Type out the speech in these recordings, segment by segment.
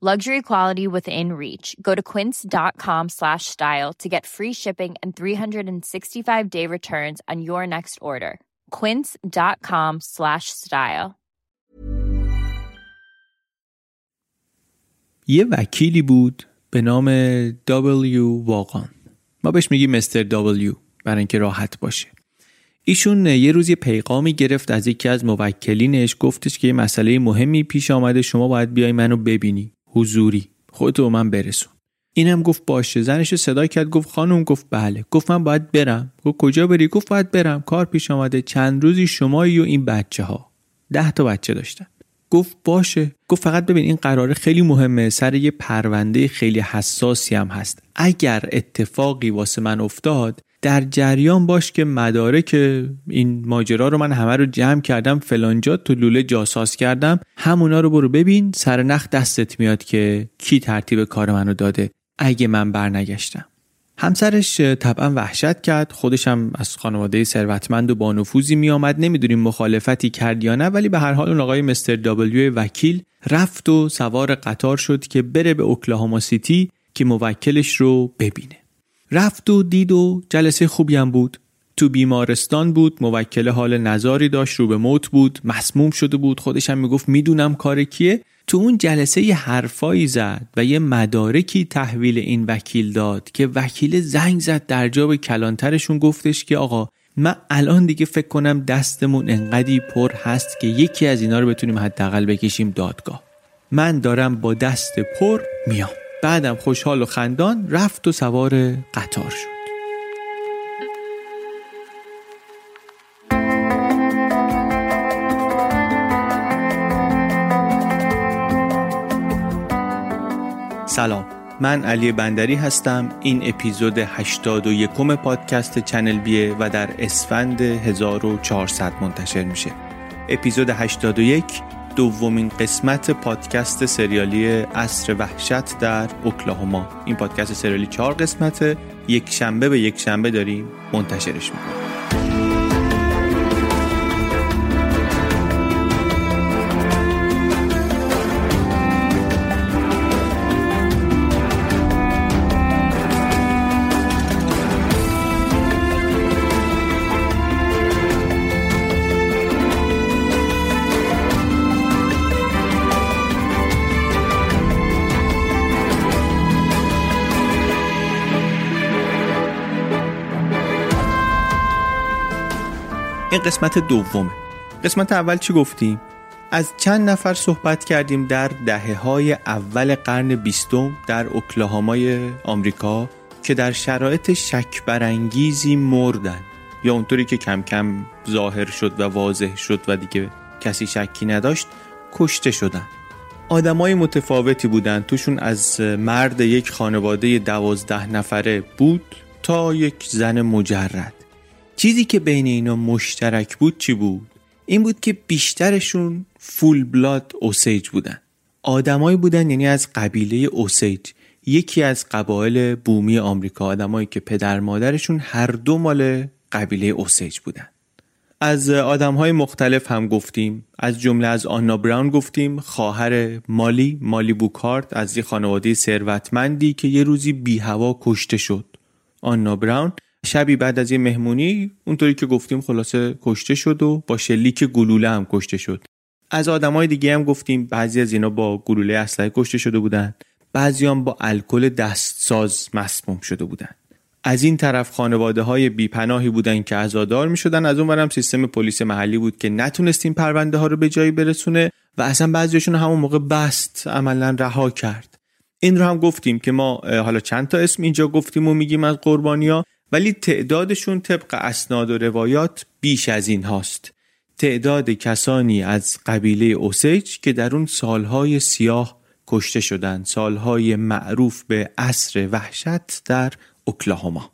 Luxury quality within reach. Go to quince.com slash style to get free shipping and 365 day returns on your next order. Quince.com slash style. یه وکیلی بود به نام W واقعا ما بهش میگیم مستر W برای اینکه راحت باشه ایشون یه روز یه پیغامی گرفت از یکی از موکلینش گفتش که یه مسئله مهمی پیش آمده شما باید بیای منو ببینی حضوری. خودتو به من برسون. اینم گفت باشه. زنش صدا کرد گفت خانم گفت بله. گفت من باید برم. گفت کجا بری؟ گفت باید برم. کار پیش آمده. چند روزی شمایی و این بچه ها ده تا بچه داشتن. گفت باشه. گفت فقط ببین این قراره خیلی مهمه. سر یه پرونده خیلی حساسی هم هست. اگر اتفاقی واسه من افتاد در جریان باش که مدارک این ماجرا رو من همه رو جمع کردم فلانجا تو لوله جاساز کردم همونا رو برو ببین سر نخ دستت میاد که کی ترتیب کار منو داده اگه من برنگشتم. همسرش طبعا وحشت کرد خودش هم از خانواده ثروتمند و با نفوذی می آمد نمی‌دونیم مخالفتی کرد یا نه ولی به هر حال اون آقای مستر دابلیو وکیل رفت و سوار قطار شد که بره به اوکلاهاما سیتی که موکلش رو ببینه. رفت و دید و جلسه خوبی هم بود. تو بیمارستان بود موکل حال نظاری داشت رو به موت بود مسموم شده بود. خودش هم می‌گفت می‌دونم کار کیه. تو اون جلسه یه حرفایی زد و یه مدارکی تحویل این وکیل داد که وکیل زنگ زد در جا به کلانترشون گفتش که آقا من الان دیگه فکر کنم دستمون انقدی پر هست که یکی از اینا رو بتونیم حداقل بکشیم دادگاه. من دارم با دست پر میام. بعدم خوشحال و خندان رفت و سوار قطار شد. سلام من علی بندری هستم. این اپیزود 81 پادکست چنل بیه و در اسفند 1400 منتشر میشه. اپیزود 81 دومین قسمت پادکست سریالی اصر وحشت در اوکلاهوما. این پادکست سریالی چهار قسمته. یک شنبه به یک شنبه داریم. منتشرش می‌کنیم. این قسمت دومه. قسمت اول چی گفتیم؟ از چند نفر صحبت کردیم در دهه های اول قرن بیستم در اوکلاهامای آمریکا که در شرایط شک برانگیزی مردن. یا اونطوری که کم کم ظاهر شد و واضح شد و دیگه کسی شکی نداشت کشته شدن. آدمای متفاوتی بودن. توشون از مرد یک خانواده دوازده نفره بود تا یک زن مجرد. چیزی که بین اینا مشترک بود چی بود؟ این بود که بیشترشون فول بلاد اوسیج بودن. آدمایی بودن یعنی از قبیله اوسیج یکی از قبایل بومی آمریکا آدمایی که پدر مادرشون هر دو مال قبیله اوسیج بودن. از آدم های مختلف هم گفتیم. از جمله از آنا براون گفتیم خواهر مالی مالی بوکارت از یه خانواده ثروتمندی که یه روزی بی هوا کشته شد. آنا براون شبی بعد از یه مهمونی اونطوری که گفتیم خلاصه کشته شد و با شلیک گلوله هم کشته شد. از آدمای دیگه هم گفتیم بعضی از اینا با گلوله اسلحه کشته شده بودن. بعضی هم با الکل دستساز مسموم شده بودن. از این طرف خانواده های بیپناهی بودن که عزادار می شدن از اون برم سیستم پلیس محلی بود که نتونست این پرونده ها رو به جایی برسونه و اصلا بعضیشون همون موقع بست عملا رها کرد. این رو هم گفتیم که ما حالا چند تا اسم اینجا گفتیم و میگیم از قربانیا. ولی تعدادشون طبق اسناد و روایات بیش از این هاست. تعداد کسانی از قبیله اوسیج که در اون سالهای سیاه کشته شدند سالهای معروف به عصر وحشت در اوکلاهوما.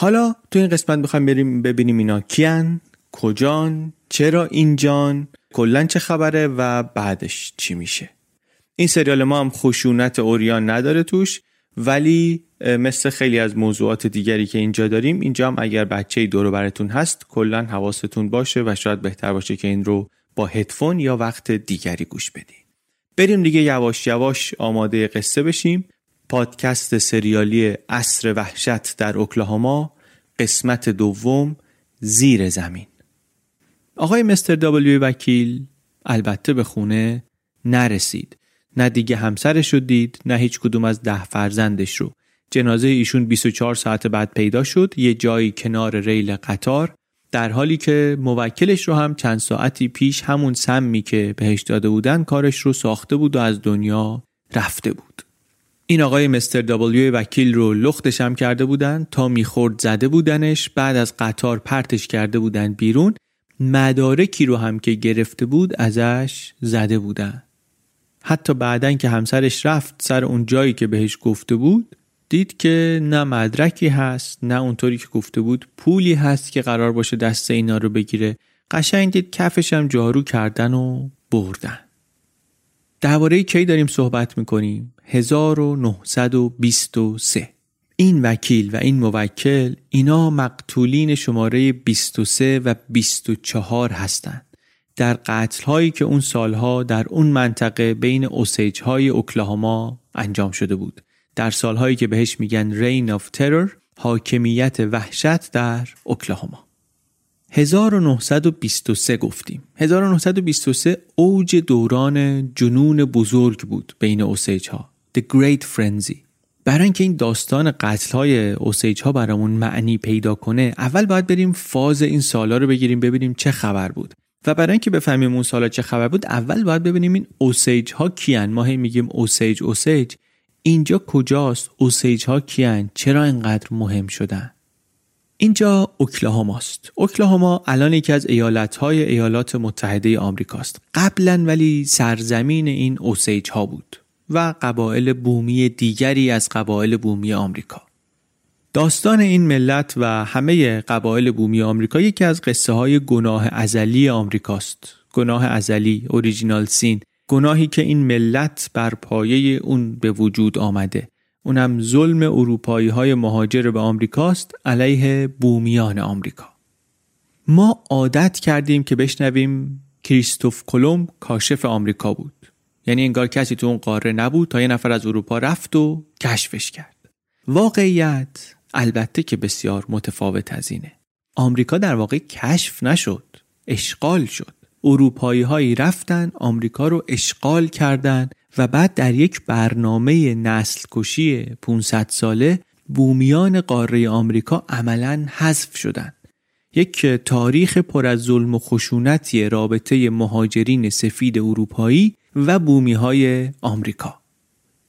حالا تو این قسمت می‌خوایم بریم ببینیم اینا کیان کجان چرا اینجان کلا چه خبره و بعدش چی میشه. این سریال ما هم خشونت اوریان نداره توش ولی مثل خیلی از موضوعات دیگری که اینجا داریم اینجا هم اگر بچه دور براتون هست کلا حواستون باشه و شاید بهتر باشه که این رو با هدفون یا وقت دیگری گوش بدین. بریم دیگه یواش یواش آماده قصه بشیم. پادکست سریالی اصر وحشت در اوکلاهاما قسمت دوم زیر زمین. آقای مستر دابلیو وکیل البته به خونه نرسید. نه دیگه همسرش رو دید نه هیچ کدوم از ده فرزندش رو. جنازه ایشون 24 ساعت بعد پیدا شد یه جایی کنار ریل قطار در حالی که موکلش رو هم چند ساعتی پیش همون سمی که بهش داده بودن کارش رو ساخته بود و از دنیا رفته بود. این آقای مستر دابلیو وکیل رو لختش هم کرده بودن تا می‌خورد زده بودنش بعد از قطار پرتش کرده بودن بیرون. مدارکی رو هم که گرفته بود ازش زده بودن. حتی بعدن که همسرش رفت سر اون جایی که بهش گفته بود دید که نه مدرکی هست نه اونطوری که گفته بود پولی هست که قرار باشه دست اینا رو بگیره. قشنگ دید کفش هم جارو کردن و بردن. درباره کی داریم صحبت می‌کنیم؟ 1923 این وکیل و این موکل اینا مقتولین شماره 23 و 24 هستند. در قتل هایی که اون سالها در اون منطقه بین اوسیج های اوکلاهاما انجام شده بود. در سالهایی که بهش میگن رین آف ترور حاکمیت وحشت در اوکلاهاما. 1923 گفتیم. 1923 اوج دوران جنون بزرگ بود بین اوسیج ها The Great Frenzy. برای اینکه این داستان قتل های اوسیج ها برامون معنی پیدا کنه اول باید بریم فاز این سالا رو بگیریم ببینیم چه خبر بود. و برای اینکه بفهمیم اون سالا چه خبر بود اول باید ببینیم این اوسیج ها کیان. ما هی میگیم اوسیج اوسیج اینجا کجاست؟ اوسیج ها کیان. چرا اینقدر مهم شدن؟ اینجا اوکلاهاماست اوکلاهاما الان یکی از ایالت های ایالات متحده آمریکاست. قبلا ولی سرزمین این اوسیج ها بود و قبایل بومی دیگری از قبایل بومی آمریکا. داستان این ملت و همه قبایل بومی آمریکا یکی از قصه های گناه ازلی آمریکاست. گناه ازلی اوریجینال سین گناهی که این ملت بر پایه اون به وجود آمده. اونم ظلم اروپایی های مهاجر به آمریکاست علیه بومیان آمریکا. ما عادت کردیم که بشنویم کریستوف کلمب کاشف آمریکا بود. یعنی انگار کسی تو اون قاره نبود تا یه نفر از اروپا رفت و کشفش کرد. واقعیت البته که بسیار متفاوت از اینه. آمریکا در واقع کشف نشد اشغال شد. اروپایی هایی رفتن آمریکا رو اشغال کردند و بعد در یک برنامه نسل کشی 500 ساله بومیان قاره آمریکا عملا حذف شدند. یک تاریخ پر از ظلم و خشونتی رابطه مهاجرین سفید اروپایی و بومی های آمریکا.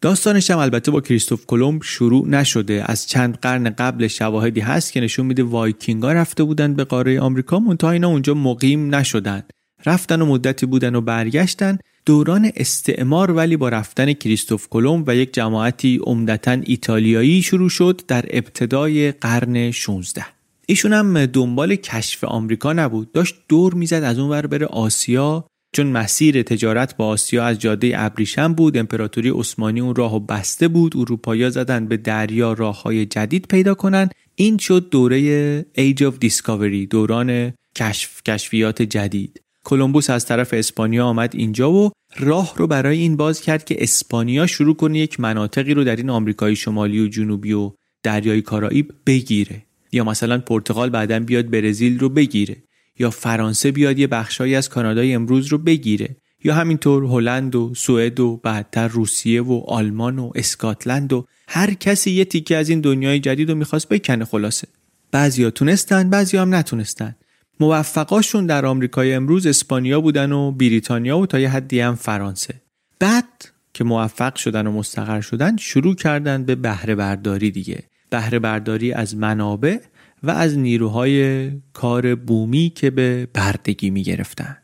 داستانش هم البته با کریستوف کلمب شروع نشده. از چند قرن قبل شواهدی هست که نشون میده وایکینگا رفته بودن به قاره آمریکا. منتها اینا اونجا مقیم نشدن رفتن و مدتی بودن و برگشتن. دوران استعمار ولی با رفتن کریستوف کلمب و یک جماعتی عمدتا ایتالیایی شروع شد در ابتدای قرن 16 ایشون هم دنبال کشف آمریکا نبود. داشت دور می‌زد از اون ور بره آسیا چون مسیر تجارت با آسیا از جاده ابریشم بود. امپراتوری عثمانی اون راهو بسته بود. اروپایا زدن به دریا راههای جدید پیدا کنن. این شد دوره Age of Discovery دوران کشف کشفیات جدید. کلمبوس از طرف اسپانیا آمد اینجا و راه رو برای این باز کرد که اسپانیا شروع کنه یک مناطقی رو در این آمریکای شمالی و جنوبی و دریای کارائیب بگیره. یا مثلا پرتغال بعدا بیاد برزیل رو بگیره. یا فرانسه بیاد یه بخشهایی از کانادای امروز رو بگیره. یا همینطور هلند و سوئد و بعدتر روسیه و آلمان و اسکاتلند و هر کسی یه تیکه از این دنیای جدید رو می‌خواست بکنه خلاصه. بعضیا تونستن بعضیا هم نتونستن. موفقاشون در آمریکای امروز اسپانیا بودن و بریتانیا و تا یه حدی هم فرانسه. بعد که موفق شدن و مستقر شدن شروع کردن به بهره برداری دیگه. بهره برداری از منابع و از نیروهای کار بومی که به بردگی می گرفتن.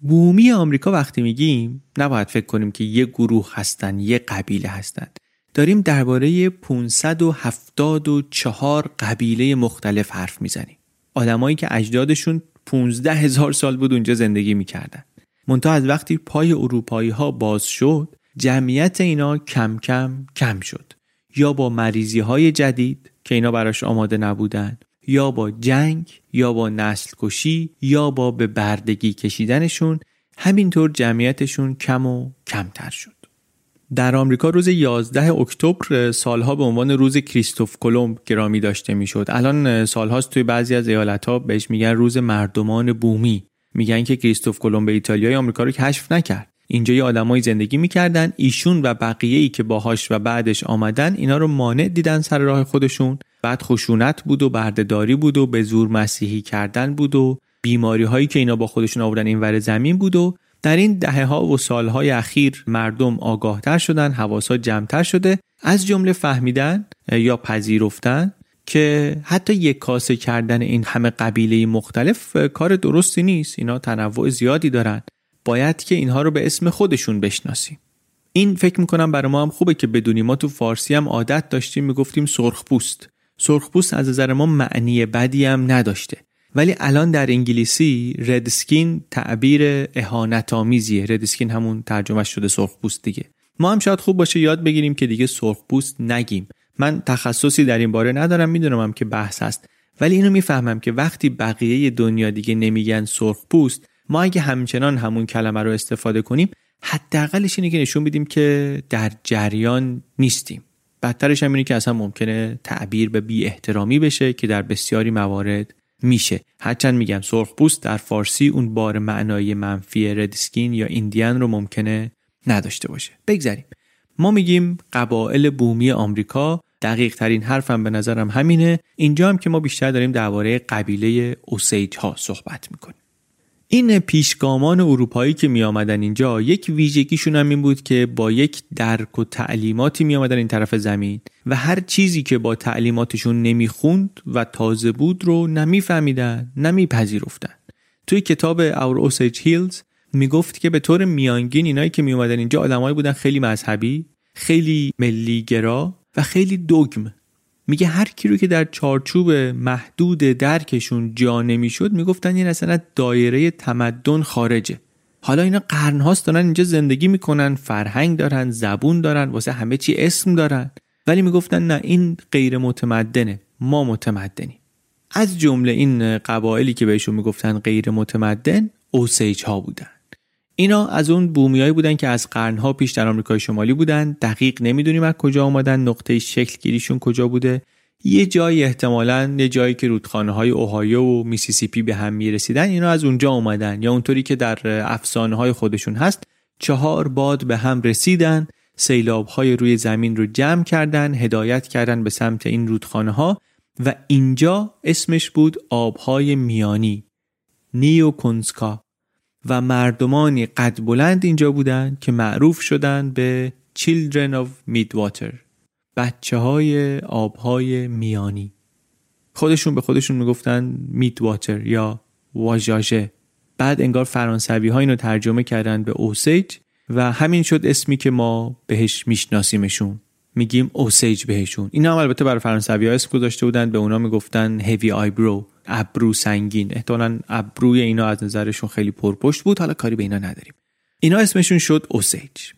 بومی آمریکا وقتی میگیم نباید فکر کنیم که یه گروه هستن یه قبیله هستن. داریم درباره 574 قبیله مختلف حرف می‌زنیم. آدمایی که اجدادشون 15 هزار سال بود اونجا زندگی می‌کردن. منتها از وقتی پای اروپایی ها باز شد جمعیت اینا کم کم کم شد. یا با مریضی های جدید که اینا براش آماده نبودن یا با جنگ یا با نسل کشی یا با به بردگی کشیدنشون همینطور جمعیتشون کم و کمتر شد. در آمریکا روز 11 اکتبر سالها به عنوان روز کریستوف کلمب گرامی داشته می‌شد. الان سالهاست توی بعضی از ایالتها بهش میگن روز مردمان بومی. میگن که کریستوف کلمب به ایتالیای آمریکا رو کشف نکرد. اینجا یه آدمایی زندگی می‌کردن ایشون و بقیه ای که باهاش و بعدش آمدن اینا رو مانع دیدن سر راه خودشون بعد خشونت بود و بردهداری بود و به زور مسیحی کردن بود و بیماری هایی که اینا با خودشون آوردن این ور زمین بود و در این دهه ها و سالهای اخیر مردم آگاهتر شدن حواسا جمعتر شده. از جمله فهمیدن یا پذیرفتن که حتی یک کاسه کردن این همه قبیله مختلف کار درستی نیست. اینا تنوع زیادی دارن. باید که اینها رو به اسم خودشون بشناسیم. این فکر می‌کنم برای ما هم خوبه که بدونیم. ما تو فارسی هم عادت داشتیم می‌گفتیم سرخپوست. سرخپوست از نظر ما معنی بدی هم نداشته. ولی الان در انگلیسی ردسکین تعبیر اهانت آمیزیه ردسکین همون ترجمه شده سرخپوست دیگه. ما هم شاید خوب باشه یاد بگیریم که دیگه سرخپوست نگیم. من تخصصی در این باره ندارم می‌دونم هم که بحث هست. ولی اینو می‌فهمم که وقتی بقیه دنیا دیگه نمیگن سرخپوست ما اگه همچنان همون کلمه رو استفاده کنیم حداقلش اینه که نشون بدیم که در جریان نیستیم. بدترش هم اینه که اصلا ممکنه تعبیر به بی احترامی بشه که در بسیاری موارد میشه. هرچند میگم سرخپوست در فارسی اون بار معنایی منفی ردسکین یا ایندیان رو ممکنه نداشته باشه. بگذریم. ما میگیم قبایل بومی آمریکا. دقیق ترین حرفم به نظرم همینه. اینجا هم که ما بیشتر داریم درباره قبیله اوسیج ها صحبت می‌کنیم. این پیشگامان اروپایی که می آمدن اینجا یک ویژگیشون هم این بود که با یک درک و تعلیماتی می آمدن این طرف زمین و هر چیزی که با تعلیماتشون نمی‌خوند و تازه بود رو نمیفهمیدن نمیپذیرفتن. توی کتاب اور اوسیج هیلز می‌گفت که به طور میانگین اینایی که می اومدن اینجا آدمایی بودن خیلی مذهبی خیلی ملیگرا و خیلی دوگم میگه هر کی رو که در چارچوب محدود درکشون جا نمی‌شد می‌گفتن این اصلا دایره تمدن خارجه. حالا اینا قرنهاست دارن اینجا زندگی می‌کنن فرهنگ دارن زبون دارن واسه همه چی اسم دارن. ولی می‌گفتن نه این غیر متمدنه ما متمدنیم. از جمله این قبایلی که بهشون می‌گفتن غیر متمدن اوسیج ها بودن. اینا از اون بومیایی بودن که از قرنها پیش در آمریکای شمالی بودن. دقیق نمی‌دونیم از کجا آمدن نقطه شکل گیریشون کجا بوده. یه جایی احتمالا یه جایی که رودخانه های اوهایو و میسیسیپی به هم می‌رسیدن اینا از اونجا اومدن. یا اونطوری که در افسانه های خودشون هست چهار باد به هم رسیدن سیلاب های روی زمین رو جمع کردن هدایت کردن به سمت این رودخانه ها و اینجا اسمش بود آبهای میانی نیو کنسکا و مردمانی قد بلند اینجا بودند که معروف شدند به Children of Midwater بچه های آبهای میانی. خودشون به خودشون می‌گفتن میدواتر یا واژاژه بعد انگار فرانسوی ها اینو ترجمه کردن به اوسیج و همین شد اسمی که ما بهش میشناسیمشون. میگیم اوسیج بهشون. اینا هم البته برای فرانسوی ها اسم گذاشته بودن به اونا می‌گفتن هیوی آیبرو ابرو سنگین. احتمالا ابروی اینا از نظرشون خیلی پرپشت بود. حالا کاری به اینا نداریم. اینا اسمشون شد اوسیج.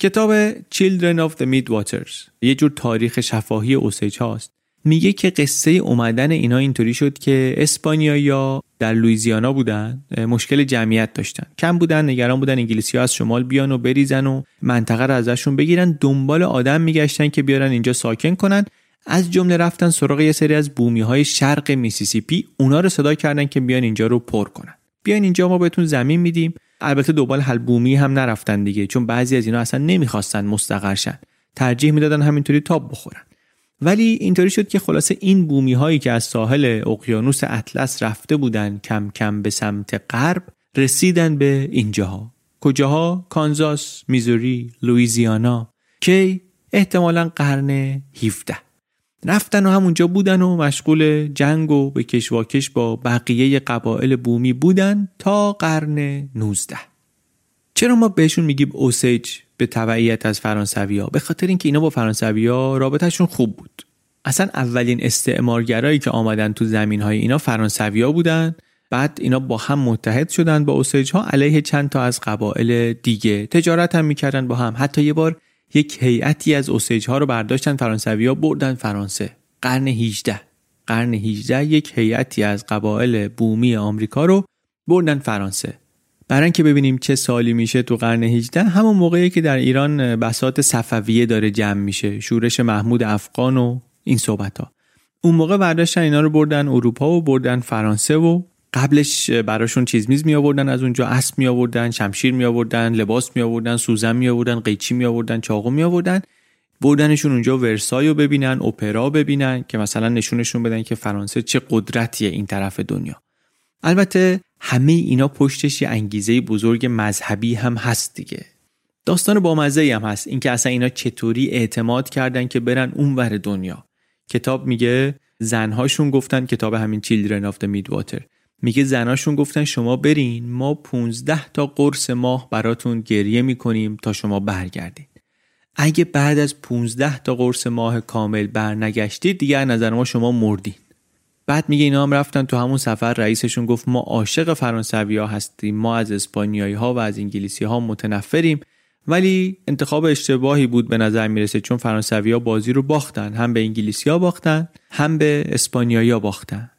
کتاب Children of the Midwaters. یه جور تاریخ شفاهی اوسیج هاست. میگه که قصه اومدن اینا اینطوری شد که اسپانیایی در لویزیانا بودن مشکل جمعیت داشتن. کم بودن نگران بودن انگلیسی ها از شمال بیان و بریزن و منطقه رو ازشون بگیرن. دنبال آدم میگشتن که بیارن اینجا ساکن کنن. از جمله رفتن سراغ یه سری از بومی های شرق میسیسیپی اونا رو صدا کردن که بیان اینجا رو پر کنن. بیان اینجا ما بهتون زمین میدیم. البته دوبال حل بومی هم نرفتن دیگه چون بعضی از اینا اصلا نمی‌خواستن مستقرشن ترجیح می‌دادن همینطوری تاب بخورن. ولی اینطوری شد که خلاصه این بومی هایی که از ساحل اقیانوس اطلس رفته بودن کم کم به سمت غرب رسیدن به اینجاها. کجاها؟ کانزاس میزوری لویزیانا که احتمالا قرن 17 رفتن و همونجا بودن و مشغول جنگ و به کشواکش با بقیه قبایل بومی بودن تا قرن 19 چرا ما بهشون میگیم اوسیج به تبعیت از فرانسویا؟ به خاطر اینکه اینا با فرانسویا رابطهشون خوب بود. اصلا اولین استعمارگرایی که آمدن تو زمین های اینا فرانسویا بودن بعد اینا با هم متحد شدن با اوسیج ها علیه چند تا از قبایل دیگه. تجارت هم می‌کردن با هم. حتی یه بار یک هیئتی از اوسیج ها رو برداشتن فرانسویا بردن فرانسه. قرن 18 قرن 18 یک هیئتی از قبایل بومی آمریکا رو بردن فرانسه. برای اینکه ببینیم چه سالی میشه تو قرن 18 همون موقعی که در ایران بساط صفویه داره جمع میشه شورش محمود افغان و این صحبت ها اون موقع برداشتن اینا رو بردن اروپا و بردن فرانسه و قبلش براشون چیز میز می آوردن از اونجا اسب می آوردن شمشیر می آوردن لباس می آوردن سوزن می آوردن قیچی می آوردن چاقو می آوردن بردنشون اونجا ورسای رو ببینن اپرا ببینن که مثلا نشونشون بدن که فرانسه چه قدرتیه این طرف دنیا. البته همه اینا پشتش یه انگیزه بزرگ مذهبی هم هست دیگه. داستان بامزه هم هست. اینکه اصلا اینا چطوری اعتماد کردن که برن اونور دنیا. کتاب میگه زنهاشون گفتن کتاب همین of the Midwater. میگه زنهاشون گفتن شما برین ما 15 تا قرص ماه براتون گریه می‌کنیم تا شما برگردین. اگه بعد از 15 تا قرص ماه کامل برنگشتید دیگه نظر ما شما مردین. بعد میگه اینا هم رفتن تو همون سفر رئیسشون گفت ما عاشق فرانسوی ها هستیم ما از اسپانیایی ها و از انگلیسی ها متنفریم. ولی انتخاب اشتباهی بود به نظر می‌رسه چون فرانسوی ها بازی رو باختن هم به انگلیسی ها باختن هم به اسپانیایی ها باختن.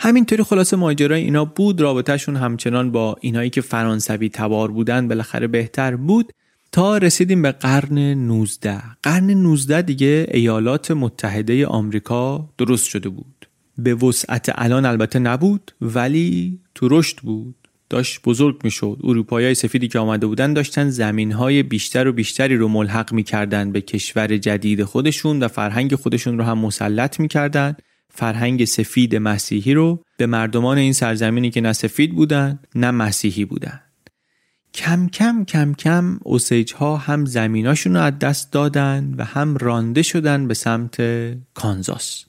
همینطوری خلاصه ماجرای اینا بود رابطهشون همچنان با اینایی که فرانسوی تبار بودن بالاخره بهتر بود. تا رسیدیم به قرن 19 قرن 19 دیگه ایالات متحده آمریکا درست شده بود. به وسعت الان البته نبود ولی تو رشد بود. داشت بزرگ می‌شد. اروپایی سفیدی که آمده بودن داشتن زمین های بیشتر و بیشتری رو ملحق می‌کردن به کشور جدید خودشون و فرهنگ خودشون رو هم مسلط می‌کردن. فرهنگ سفید مسیحی رو به مردمان این سرزمینی که نه سفید بودن نه مسیحی بودن. کم کم کم کم اوسیج ها هم زمیناشون رو از دست دادن و هم رانده شدن به سمت کانزاس.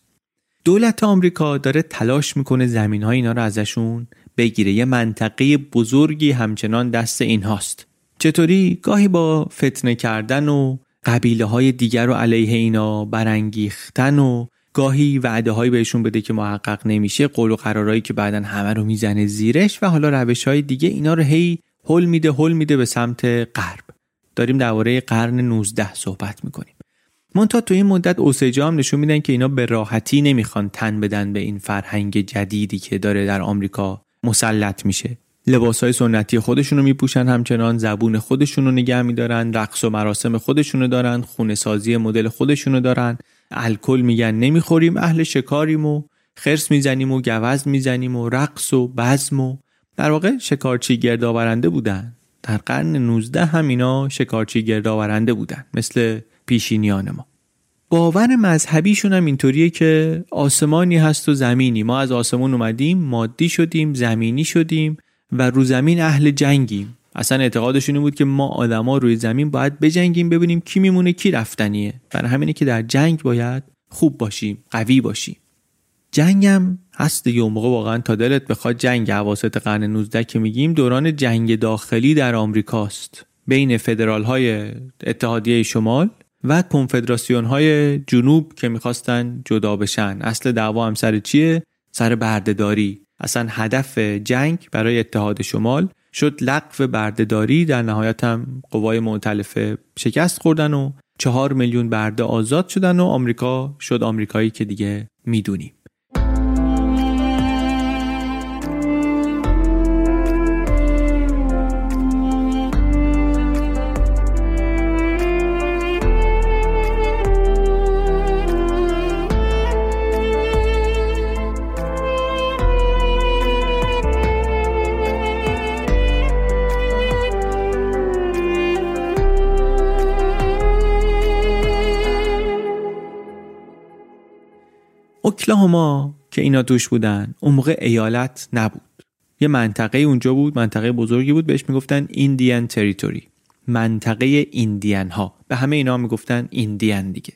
دولت آمریکا داره تلاش می‌کنه زمین های اینا رو ازشون بگیره. یه منطقه بزرگی همچنان دست این هاست چطوری؟ گاهی با فتنه کردن و قبیله های دیگر رو علیه اینا برانگیختن و گاهی وعده هایی بهشون بده که محقق نمیشه قول و قرارهایی که بعدا همه رو می‌زنه زیرش و حالا روش های دیگه اینا رو هی هل میده هل میده به سمت غرب. داریم درباره قرن 19 صحبت می‌کنیم. مونتا تو این مدت اوسیجا هم نشون میدن که اینا به راحتی نمی‌خوان تن بدن به این فرهنگ جدیدی که داره در آمریکا مسلط میشه. لباس های سنتی خودشونو میپوشن همچنان زبون خودشونو نگه میدارن رقص و مراسم خودشونو دارن خونه سازی مدل خودشونو دارن. الکل میگن نمی‌خوریم اهل شکاریم و خرس می‌زنیم و گوز می‌زنیم و رقص و بزم و در واقع شکارچی گردآورنده بودن. در قرن 19 هم اینا شکارچی گردآورنده بودن مثل پیشینیان ما. باور مذهبیشون هم اینطوریه که آسمانی هست و زمینی. ما از آسمون اومدیم مادی شدیم زمینی شدیم و رو زمین اهل جنگیم. اصلا اعتقادشون این بود که ما آدما روی زمین باید بجنگیم ببینیم کی میمونه کی رفتنیه. برای همینه که در جنگ باید خوب باشیم قوی باشیم. جنگم هست دیگه. اون موقع واقعا تا دلت بخواد جنگ حواست قرن 19 که میگیم دوران جنگ داخلی در آمریکاست. بین فدرال های اتحادیه شمال و کنفدراسیون های جنوب که می‌خواستن جدا بشن. اصل دعوا هم سر چیه؟ سر بردهداری. اصلا هدف جنگ برای اتحاد شمال شد لغو بردهداری در نهایت هم قوای معتلفه شکست خوردن و چهار میلیون برده آزاد شدن و آمریکا شد آمریکایی که دیگه می‌دونیم. اوکلاهوما که اینا توش بودن موقع ایالت نبود. یه منطقه اونجا بود منطقه بزرگی بود بهش می‌گفتن Indian Territory منطقه Indian ها به همه اینا می‌گفتن Indian دیگه.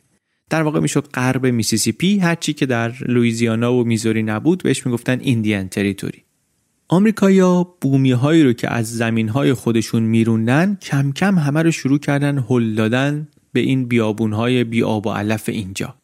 در واقع می‌شد غرب میسیسیپی. هرچی که در لویزیانا و میزوری نبود بهش می‌گفتن Indian Territory آمریکایا بومی هایی رو که از زمین های خودشون میروندن کم کم همه رو شروع کردن هل دادن به این بیابون های بی و علف اینجا.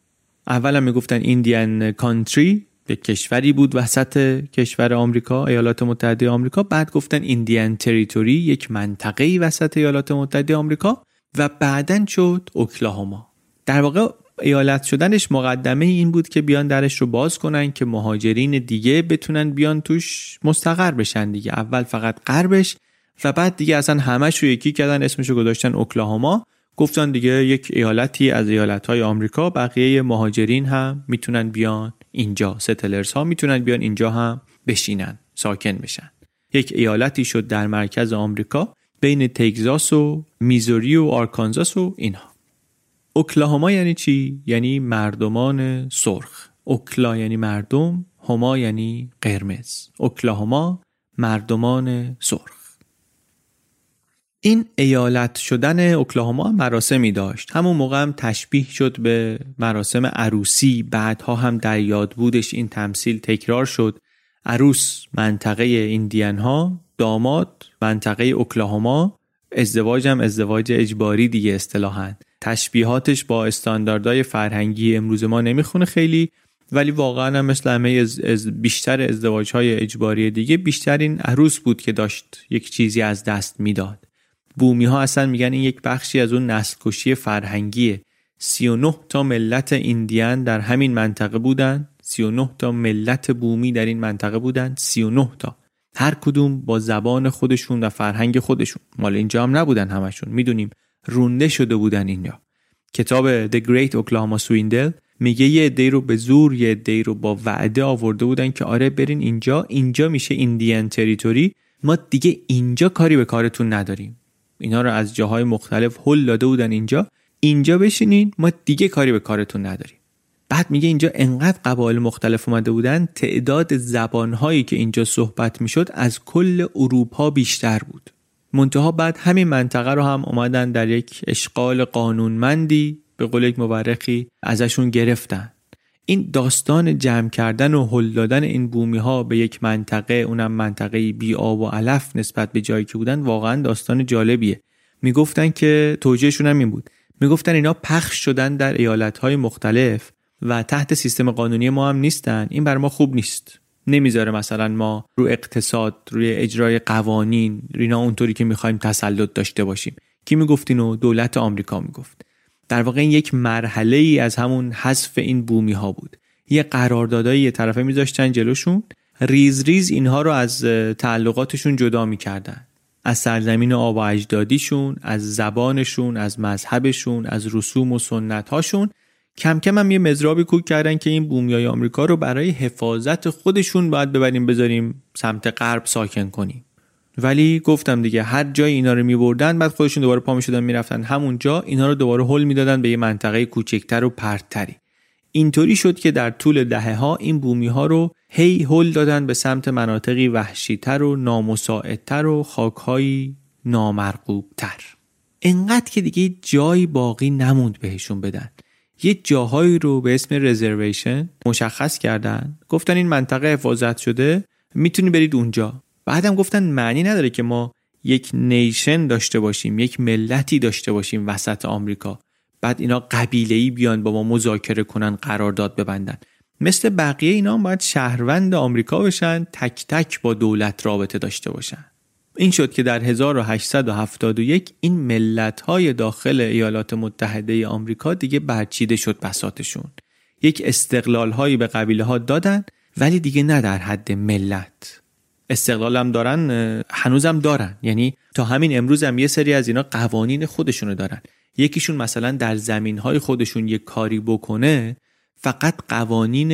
اولا می‌گفتن ایندیان کانتری یک کشوری بود وسط کشور آمریکا ایالات متحده آمریکا. بعد گفتن ایندیان تریتوری یک منطقه وسط ایالات متحده آمریکا و بعدا شد اوکلاهوما در واقع ایالت شدنش مقدمه این بود که بیان درش رو باز کنن که مهاجرین دیگه بتونن بیان توش مستقر بشن دیگه. اول فقط غربش و بعد دیگه اصلا همش رو یکی کردن اسمشو گذاشتن اوکلاهوما گفتن دیگه یک ایالتی از ایالت های آمریکا بقیه مهاجرین هم می‌تونن بیان اینجا. ستلرز ها می‌تونن بیان اینجا هم بشینن ساکن بشن. یک ایالتی شد در مرکز آمریکا بین تگزاس و میزوری و آرکانزاس و اینها. اوکلاهوما یعنی چی؟ یعنی مردمان سرخ. اوکلا یعنی مردم هما یعنی قرمز. اوکلاهوما مردمان سرخ. این ایالت شدن اوکلاهوما مراسمی داشت. همون موقع هم تشبیه شد به مراسم عروسی. بعدها هم در یاد بودش این تمثیل تکرار شد. عروس منطقه ایندیان ها داماد منطقه اوکلاهوما ازدواج هم ازدواج اجباری دیگه اصطلاحا. تشبیهاتش با استانداردهای فرهنگی امروز ما نمی‌خونه خیلی ولی واقعا هم مثل همه از, بیشتر ازدواج های اجباری دیگه بیشتر این عروس بود که داشت یک چیزی از دست می‌داد. بومی ها اصلا میگن این یک بخشی از اون نسل کشی فرهنگیه 39 تا ملت ایندیان در همین منطقه بودن. 39 تا ملت بومی در این منطقه بودن. 39 تا. هر کدوم با زبان خودشون و فرهنگ خودشون. مال اینجا هم نبودن همشون. می‌دونیم رونده شده بودن اینجا. کتاب The Great Oklahoma Swindle میگه یه عده رو به زور یه عده رو با وعده آورده بودن که آره برین اینجا اینجا میشه ایندیان تریتوری ما دیگه اینجا کاری به کارتون نداریم. اینا رو از جاهای مختلف هل داده بودن اینجا. اینجا بشینین ما دیگه کاری به کارتون نداریم. بعد میگه اینجا انقدر قبایل مختلف اومده بودن تعداد زبانهایی که اینجا صحبت می‌شد از کل اروپا بیشتر بود. منتها بعد همین منطقه رو هم اومدن در یک اشغال قانونمندی به قول یک مورخی ازشون گرفتن. این داستان جمع کردن و هل دادن این بومی ها به یک منطقه اونم منطقه بی آب و علف نسبت به جایی که بودن واقعا داستان جالبیه. می‌گفتن که توجهشون هم این بود. می‌گفتن اینا پخش شدن در ایالت های مختلف و تحت سیستم قانونی ما هم نیستن. این بر ما خوب نیست. نمی‌ذاره مثلا ما رو اقتصاد روی اجرای قوانین رینا اونطوری که می‌خوایم تسلط داشته باشیم. کی می‌گفت اینو؟ دولت آمریکا می‌گفت. در واقع این یک مرحله ای از همون حذف این بومی ها بود. یه قراردادایی یه طرفه میذاشتن جلوشون. ریز ریز اینها رو از تعلقاتشون جدا می‌کردن. از سرزمین آب و اجدادیشون از زبانشون از مذهبشون از رسوم و سنت هاشون کم کم هم یه مزرابی کوک کردن که این بومیای آمریکا رو برای حفاظت خودشون باید ببریم بذاریم سمت غرب ساکن کنیم. ولی گفتم دیگه هر جای اینا رو میبردن بعد خودشون دوباره پا می‌شدن می‌رفتن. همونجا اینا رو دوباره هل می‌دادن به یه منطقه کوچکتر و پرتری. اینطوری شد که در طول دهه ها این بومی ها رو هی هل دادن به سمت مناطقی وحشیتر و نامساعدتر و خاکهایی نامرغوبتر. انقدر که دیگه جایی باقی نموند بهشون بدن. یه جاهایی رو به اسم رزرویشن مشخص کردن. گفتن این منطقه حفاظت شده می‌تونی برید اونجا. بعدم گفتن معنی نداره که ما یک نیشن داشته باشیم یک ملتی داشته باشیم وسط آمریکا. بعد اینا قبیله ای بیان با ما مذاکره کنن قرارداد ببندن. مثل بقیه اینا هم باید شهروند آمریکا بشن تک تک با دولت رابطه داشته باشن. این شد که در 1871 این ملت های داخل ایالات متحده آمریکا دیگه برچیده شد بساتشون یک استقلال هایی به قبیله ها دادن ولی دیگه نه در حد ملت. استقلال هم دارن هنوزم دارن. یعنی تا همین امروز هم یه سری از اینا قوانین خودشونو دارن. یکیشون مثلا در زمین های خودشون یک کاری بکنه فقط قوانین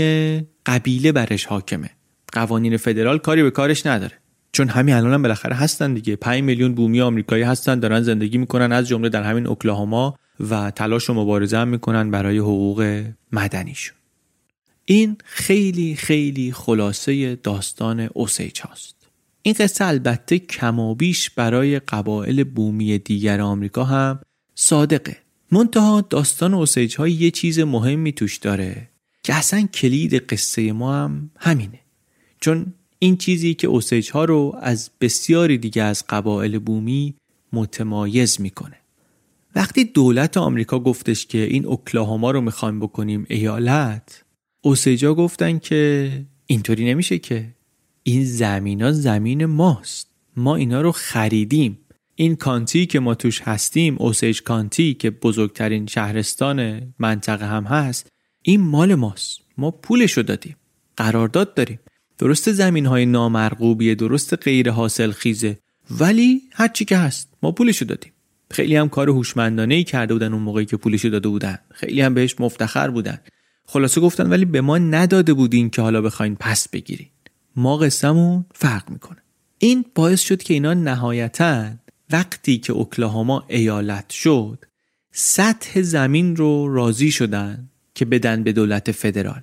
قبیله برش حاکمه. قوانین فدرال کاری به کارش نداره. چون همین الان هم بالاخره هستن دیگه. 5 میلیون بومی آمریکایی هستن دارن زندگی می‌کنن از جمله در همین اوکلاهاما و تلاش و مبارزه هم می‌کنن برای حقوق مدنیشون. این خیلی خیلی خلاصه داستان اوسیج هاست این قصه البته کمابیش برای قبایل بومی دیگر آمریکا هم صادقه. منتها داستان اوسیج های یه چیز مهمی توش داره که اصلا کلید قصه ما هم همینه. چون این چیزی که اوسیج ها رو از بسیاری دیگه از قبایل بومی متمایز می‌کنه. وقتی دولت آمریکا گفتش که این اوکلاهاما رو می‌خوایم بکنیم ایالت اوسیجا گفتن که اینطوری نمیشه که این زمین ها زمین ماست. ما اینا رو خریدیم. این کانتی که ما توش هستیم اوسیج کانتی که بزرگترین شهرستان منطقه هم هست این مال ماست. ما پولشو دادیم. قرارداد داریم. درست زمین های نامرغوبیه درست غیر حاصل خیزه ولی هرچی که هست ما پولشو دادیم. خیلی هم کار هوشمندانه ای کرده بودن اون موقعی که پولشو داده بودن. خیلی هم بهش مفتخر بودن. خلاصه گفتن ولی به ما نداده بودین که حالا بخواین پس بگیرین. ما قصهمون فرق می‌کنه. این باعث شد که اینا نهایتا وقتی که اوکلاهاما ایالت شد سطح زمین رو راضی شدن که بدن به دولت فدرال.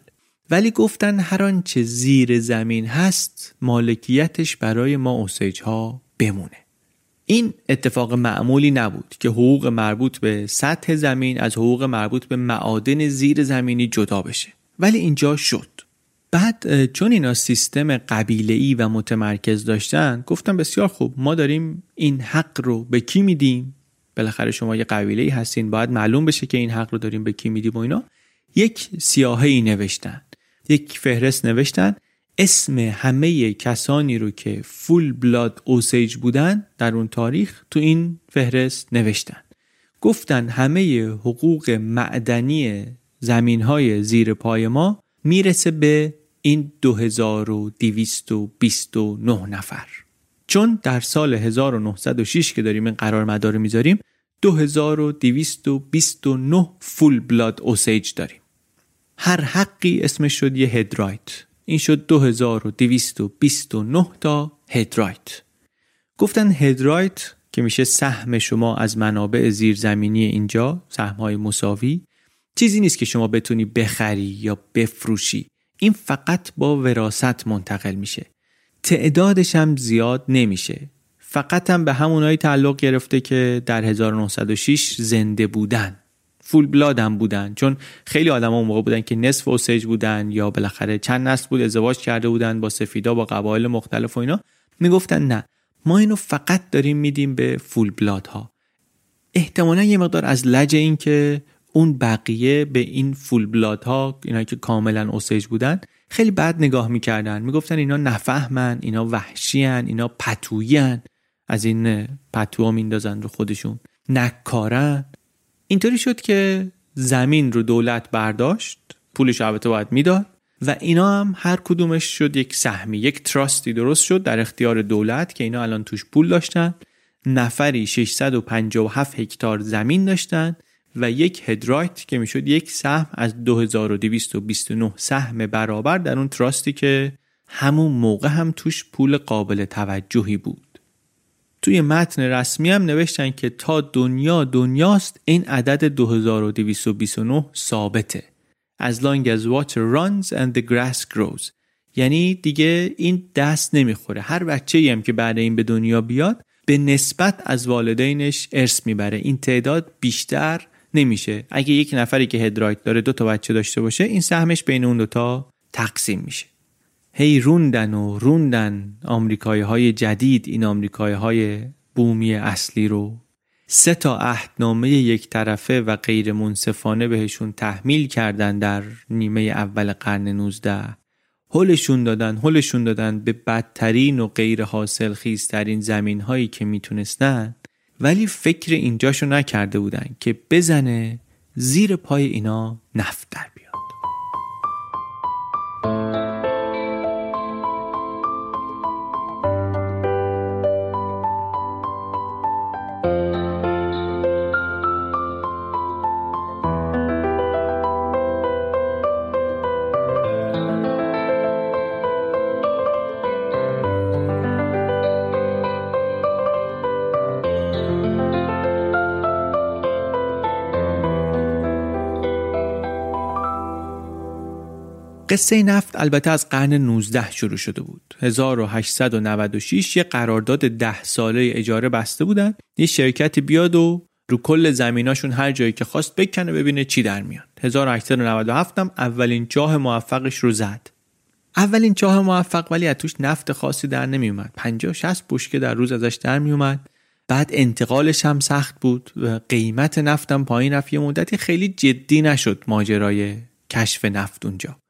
ولی گفتن هر آنچه زیر زمین هست مالکیتش برای ما اوسیج ها بمونه. این اتفاق معمولی نبود که حقوق مربوط به سطح زمین از حقوق مربوط به معادن زیر زمینی جدا بشه. ولی اینجا شد. بعد چون اینا سیستم قبیله ای و متمرکز داشتن گفتم بسیار خوب ما داریم این حق رو به کی میدیم؟ بالاخره شما یه قبیله ای هستین باید معلوم بشه که این حق رو داریم به کی میدیم و اینا. یک سیاهه ای نوشتن یک فهرست نوشتن اسم همه کسانی رو که فول بلاد اوسیج بودن در اون تاریخ تو این فهرست نوشتن. گفتن همه حقوق معدنی زمین های زیر پای ما می‌رسه به این 2229 نفر. چون در سال 1906 که داریم این قرار مدار می‌ذاریم 2229 فول بلاد اوسیج داریم. هر حقی اسمش شد یه هدرایت این شد 2229 تا هدرایت. گفتن هدرایت که میشه سهم شما از منابع زیرزمینی اینجا سهم های مساوی چیزی نیست که شما بتونی بخری یا بفروشی. این فقط با وراست منتقل میشه. تعدادش هم زیاد نمیشه. فقط هم به همونایی تعلق گرفته که در 1906 زنده بودن. فول هم بودن. چون خیلی آدم اون موقع بودن که نصف اوسیج بودن یا بالاخره چند نسل بود ازدواج کرده بودن با سفیدا با قبایل مختلف و اینا. می‌گفتن نه ما اینو فقط داریم میدیم به فول بلاد ها احتمالا یه مقدار از لج این که اون بقیه به این فول بلاد ها اینا که کاملا اوسیج بودن خیلی بد نگاه می‌کردن. می‌گفتن اینا نفهمن اینا وحشیان اینا پتویان از این پتوها میندازن رو خودشون. نکارن. اینطوری شد که زمین رو دولت برداشت پولش البته باید می‌داد و اینا هم هر کدومش شد یک سهمی یک تراستی درست شد در اختیار دولت که اینا الان توش پول داشتن. نفری 657 هکتار زمین داشتن و یک هدرایت که می‌شد یک سهم از 2229 سهم برابر در اون تراستی که همون موقع هم توش پول قابل توجهی بود. توی متن رسمی هم نوشتن که تا دنیا دنیاست این عدد 2229 ثابته. As long as water runs and the grass grows. یعنی دیگه این دست نمی‌خوره. هر بچه هم که بعد این به دنیا بیاد به نسبت از والدینش ارث می‌بره. این تعداد بیشتر نمیشه. اگه یک نفری که هدرایت داره دو تا بچه داشته باشه این سهمش بین اون دوتا تقسیم میشه. هی روندن و روندن آمریکایی های جدید این آمریکایی های بومی اصلی رو. سه تا عهدنامه یک طرفه و غیر منصفانه بهشون تحمیل کردن در نیمه اول قرن 19 هلشون دادن هلشون دادن به بدترین و غیر حاصل خیزترین زمین هایی که می‌تونستن. ولی فکر اینجاشو نکرده بودن که بزنه زیر پای اینا نفت در بیاد. قصه نفت البته از قرن 19 شروع شده بود. 1896 یه قرارداد ده ساله اجاره بسته بودن یه شرکتی بیاد و رو کل زمیناشون هر جایی که خواست بکنه ببینه چی در میاد. 1897 هم اولین چاه موفقش رو زد. اولین چاه موفق ولی از توش نفت خاصی در نمیومد. 50 60 بشکه در روز ازش در میومد. بعد انتقالش هم سخت بود. و قیمت نفتم پایین رفت. یه مدتی خیلی جدی نشد ماجرای کشف نفت اونجا.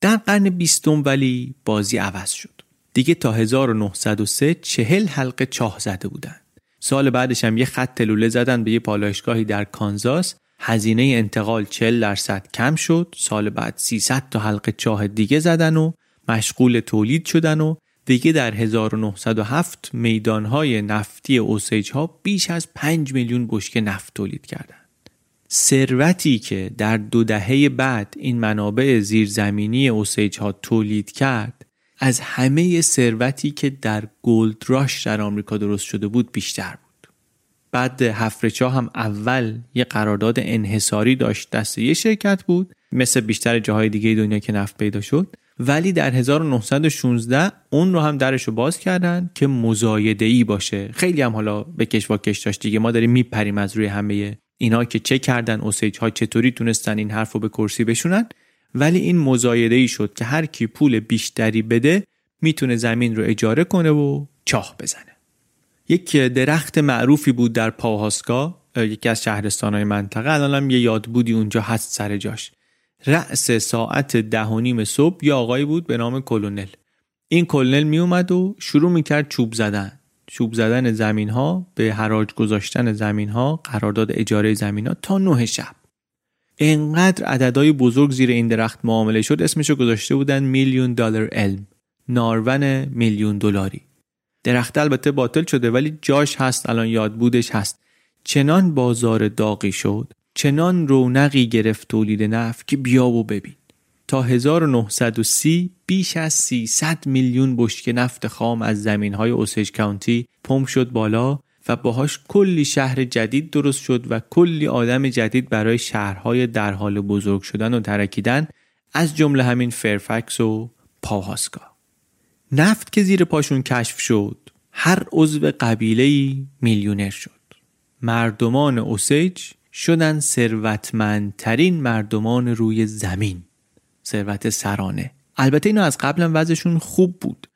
در قرن بیستم ولی بازی عوض شد. دیگه تا 1903 چهل حلقه چاه زده بودن سال بعدش هم یه خط لوله زدن به یه پالایشگاهی در کانزاس. هزینه انتقال 40 درصد کم شد. سال بعد 300 تا حلقه چاه دیگه زدن و مشغول تولید شدن و دیگه در 1907 میدانهای نفتی اوسیج ها بیش از 5 میلیون بشکه نفت تولید کردن. ثروتی که در دو دهه بعد این منابع زیرزمینی اوسیج ها تولید کرد از همه ثروتی که در گولد راش در آمریکا درست شده بود بیشتر بود. بعد هفرچا هم اول یه قرارداد انحصاری داشت دست یه شرکت بود مثل بیشتر جاهای دیگه دنیا که نفت پیدا شد. ولی در 1916 اون رو هم درش رو باز کردن که مزایده ای باشه. خیلی هم حالا به کشواکش داشت دیگه ما داریم میپریم از روی همه اینا که چه کردن اوسیج ها چطوری تونستن این حرف رو به کرسی بشونن؟ ولی این مزایده ای شد که هر کی پول بیشتری بده می‌تونه زمین رو اجاره کنه و چاه بزنه. یک درخت معروفی بود در پاهاسکا یکی از شهرستان های منطقه. الان هم یه یادبودی اونجا هست سر جاش. رأس ساعت ده و نیم صبح یه آقایی بود به نام کلونل. این کلونل می اومد و شروع می‌کرد چوب زدن. چوب زدن زمین ها به حراج گذاشتن زمین ها قرارداد اجاره زمین ها تا نه شب. انقدر عددهای بزرگ زیر این درخت معامله شد اسمشو گذاشته بودن میلیون دلار علم. نارون میلیون دلاری. درخت البته باطل شده ولی جاش هست الان یاد بودش هست. چنان بازار داغی شد چنان رونقی گرفت تولید نفت که بیا و ببین. تا 1930 بیش از 300 میلیون بشکه نفت خام از زمین های اوسیج کانتی پمپ شد بالا و باهاش کلی شهر جدید درست شد و کلی آدم جدید برای شهرهای در حال بزرگ شدن و ترکیدن از جمله همین فرفکس و پاهاسکا نفت که زیر پاشون کشف شد هر عضو قبیله میلیونر شد. مردمان اوسیج شدن ثروتمندترین مردمان روی زمین. ثروت سرانه. البته اینا از قبلا وضعشون خوب بود.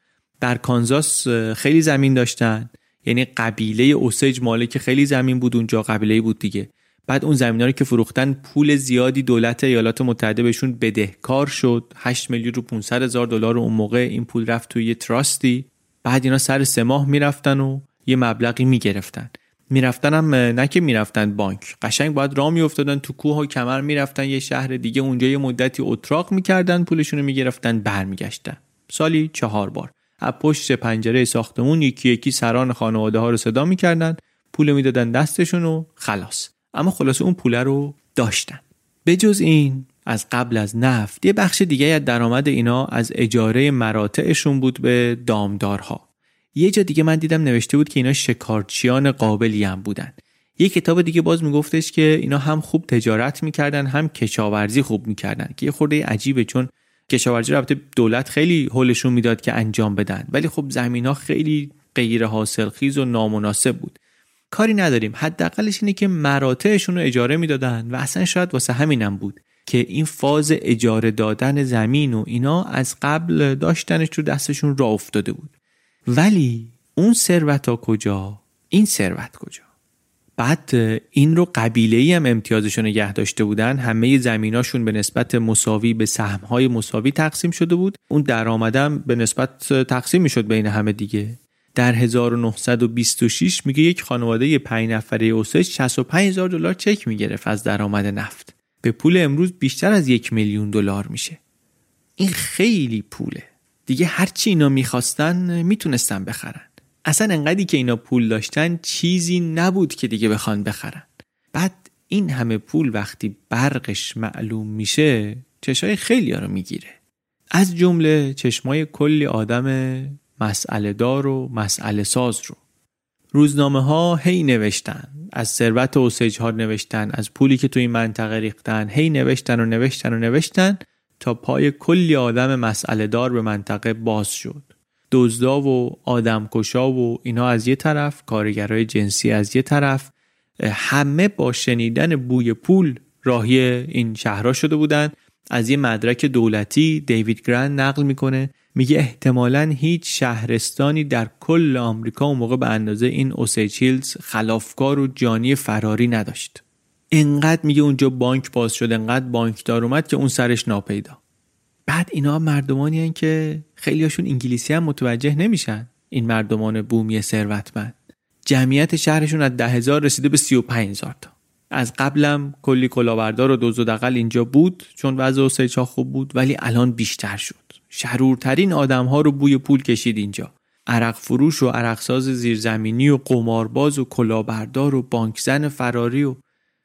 در کانزاس خیلی زمین داشتن. یعنی قبیله اوسیج مالک خیلی زمین بود اونجا قبیله بود دیگه. بعد اون زمین رو که فروختن پول زیادی دولت ایالات متحده بهشون بدهکار شد. 8 میلیون رو 500 هزار دلار اون موقع این پول رفت توی یه تراستی. بعد اینا سر سه ماه می‌رفتن و یه مبلغی می‌گرفتن. می‌رفتن هم نه که می‌رفتن بانک. قشنگ باید راه میافتادن تو کوه و کمر می‌رفتن یه شهر دیگه. اونجا یه مدتی اتراق می‌کردن پولشون رو می‌گرفتن برمیگشتن. سالی چهار بار. از پشت پنجره ساختمون یکی یکی سران خانواده ها رو صدا می‌کردن. پول می‌دادن دستشون و خلاص. اما خلاصه اون پول رو داشتن. بجز این از قبل از نفت یه بخش دیگه از درآمد اینا از اجاره مراتعشون بود به دامدارها. یه جا دیگه من دیدم نوشته بود که اینا شکارچیان قابلی هم بودن. یه کتاب دیگه باز میگفتش که اینا هم خوب تجارت می‌کردن هم کشاورزی خوب می‌کردن که یه خورده عجیبه چون کشاورزی رو دولت خیلی حلشون می‌داد که انجام بدن. ولی خب زمین ها خیلی غیر حاصل خیز و نامناسب بود. کاری نداریم. حداقلش اینه که مراتعشون رو اجاره می‌دادن و اصلا شاید واسه همینم بود که این فاز اجاره دادن زمین و اینا از قبل داشتنش تو دستشون را افتاده بود. ولی اون ثروت ها کجا؟ این ثروت کجا؟ بعد این رو قبیله ای هم امتیازشون نگه داشته بودن. همه زمیناشون به نسبت مساوی به سهمهای مساوی تقسیم شده بود. اون درآمدم به نسبت تقسیم می‌شد بین همه دیگه. در 1926 میگه یک خانواده پنج نفره اوسش 65 هزار دلار چک می‌گرفت از درآمد نفت. به پول امروز بیشتر از یک میلیون دلار میشه. این خیلی پوله. دیگه هرچی اینا می‌خواستن می‌تونستن بخرن. اصلا انقدری که اینا پول داشتن چیزی نبود که دیگه بخوان بخرن. بعد این همه پول وقتی برقش معلوم میشه چشای خیلی ها رو می‌گیره. از جمله چشمای کلی آدم مسئله دار و مسئله ساز رو. روزنامه ها هی نوشتن از ثروت اوسیج ها نوشتن از پولی که تو این منطقه ریختن هی نوشتن و نوشتن و نوشتن. تا پای کلی آدم مسئله دار به منطقه باز شد. دزدا و آدمکشا و اینا از یه طرف کارگرای جنسی از یه طرف. همه با شنیدن بوی پول راهی این شهرها شده بودن. از یه مدرک دولتی دیوید گرند نقل می‌کنه. میگه احتمالا هیچ شهرستانی در کل آمریکا اون موقع به اندازه این اوسیچیلز خلافکار و جانی فراری نداشت. انقدر میگه اونجا بانک باز شد انقدر بانکدار اومد که اون سرش ناپیدا. بعد اینا مردمانی هن که خیلیاشون انگلیسی هم متوجه نمیشن. این مردمان بومی ثروتمند. جمعیت شهرشون از ده هزار رسیده به سی و هزار تا. از قبلم کلی کلاه‌بردار و دزد و دغل اینجا بود چون وضع و خوب بود ولی الان بیشتر شد. شرورترین آدم ها رو بوی پول کشید اینجا. عرق فروش و عرقساز زیرزمینی و قمارباز و کلاهبردار و بانکزن فراری و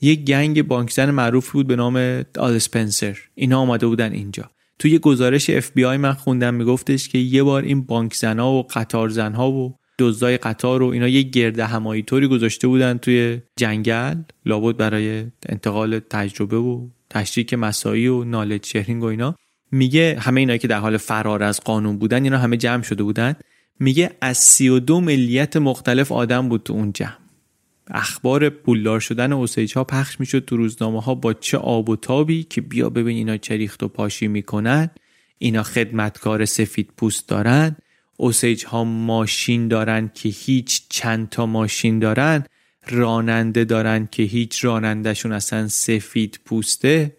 یک gang بانکزن معروف بود به نام آل اسپنسر اینا آمده بودن اینجا. توی گزارش اف بی آی من خوندم میگفتش که یه بار این بانک زنها و قطار زنها و دزدای قطار و اینا یه گرد همایی طوری گذاشته بودن توی جنگل لابد برای انتقال تجربه و تشریک مسایی و نالج شهرینگ و اینا. میگه همه اینا که در حال فرار از قانون بودن اینا همه جمع شده بودن. میگه از 32 ملیت مختلف آدم بود تو اون جمع. اخبار پولدار شدن اوسیج ها پخش می‌شد تو روزنامه ها با چه آب و تابی که بیا ببین اینا چه ریخت و پاشی می‌کنن. اینا خدمتکار سفید پوست دارن. اوسیج ها ماشین دارن که هیچ چند تا ماشین دارن. راننده دارن که هیچ رانندهشون اصلا سفید پوسته.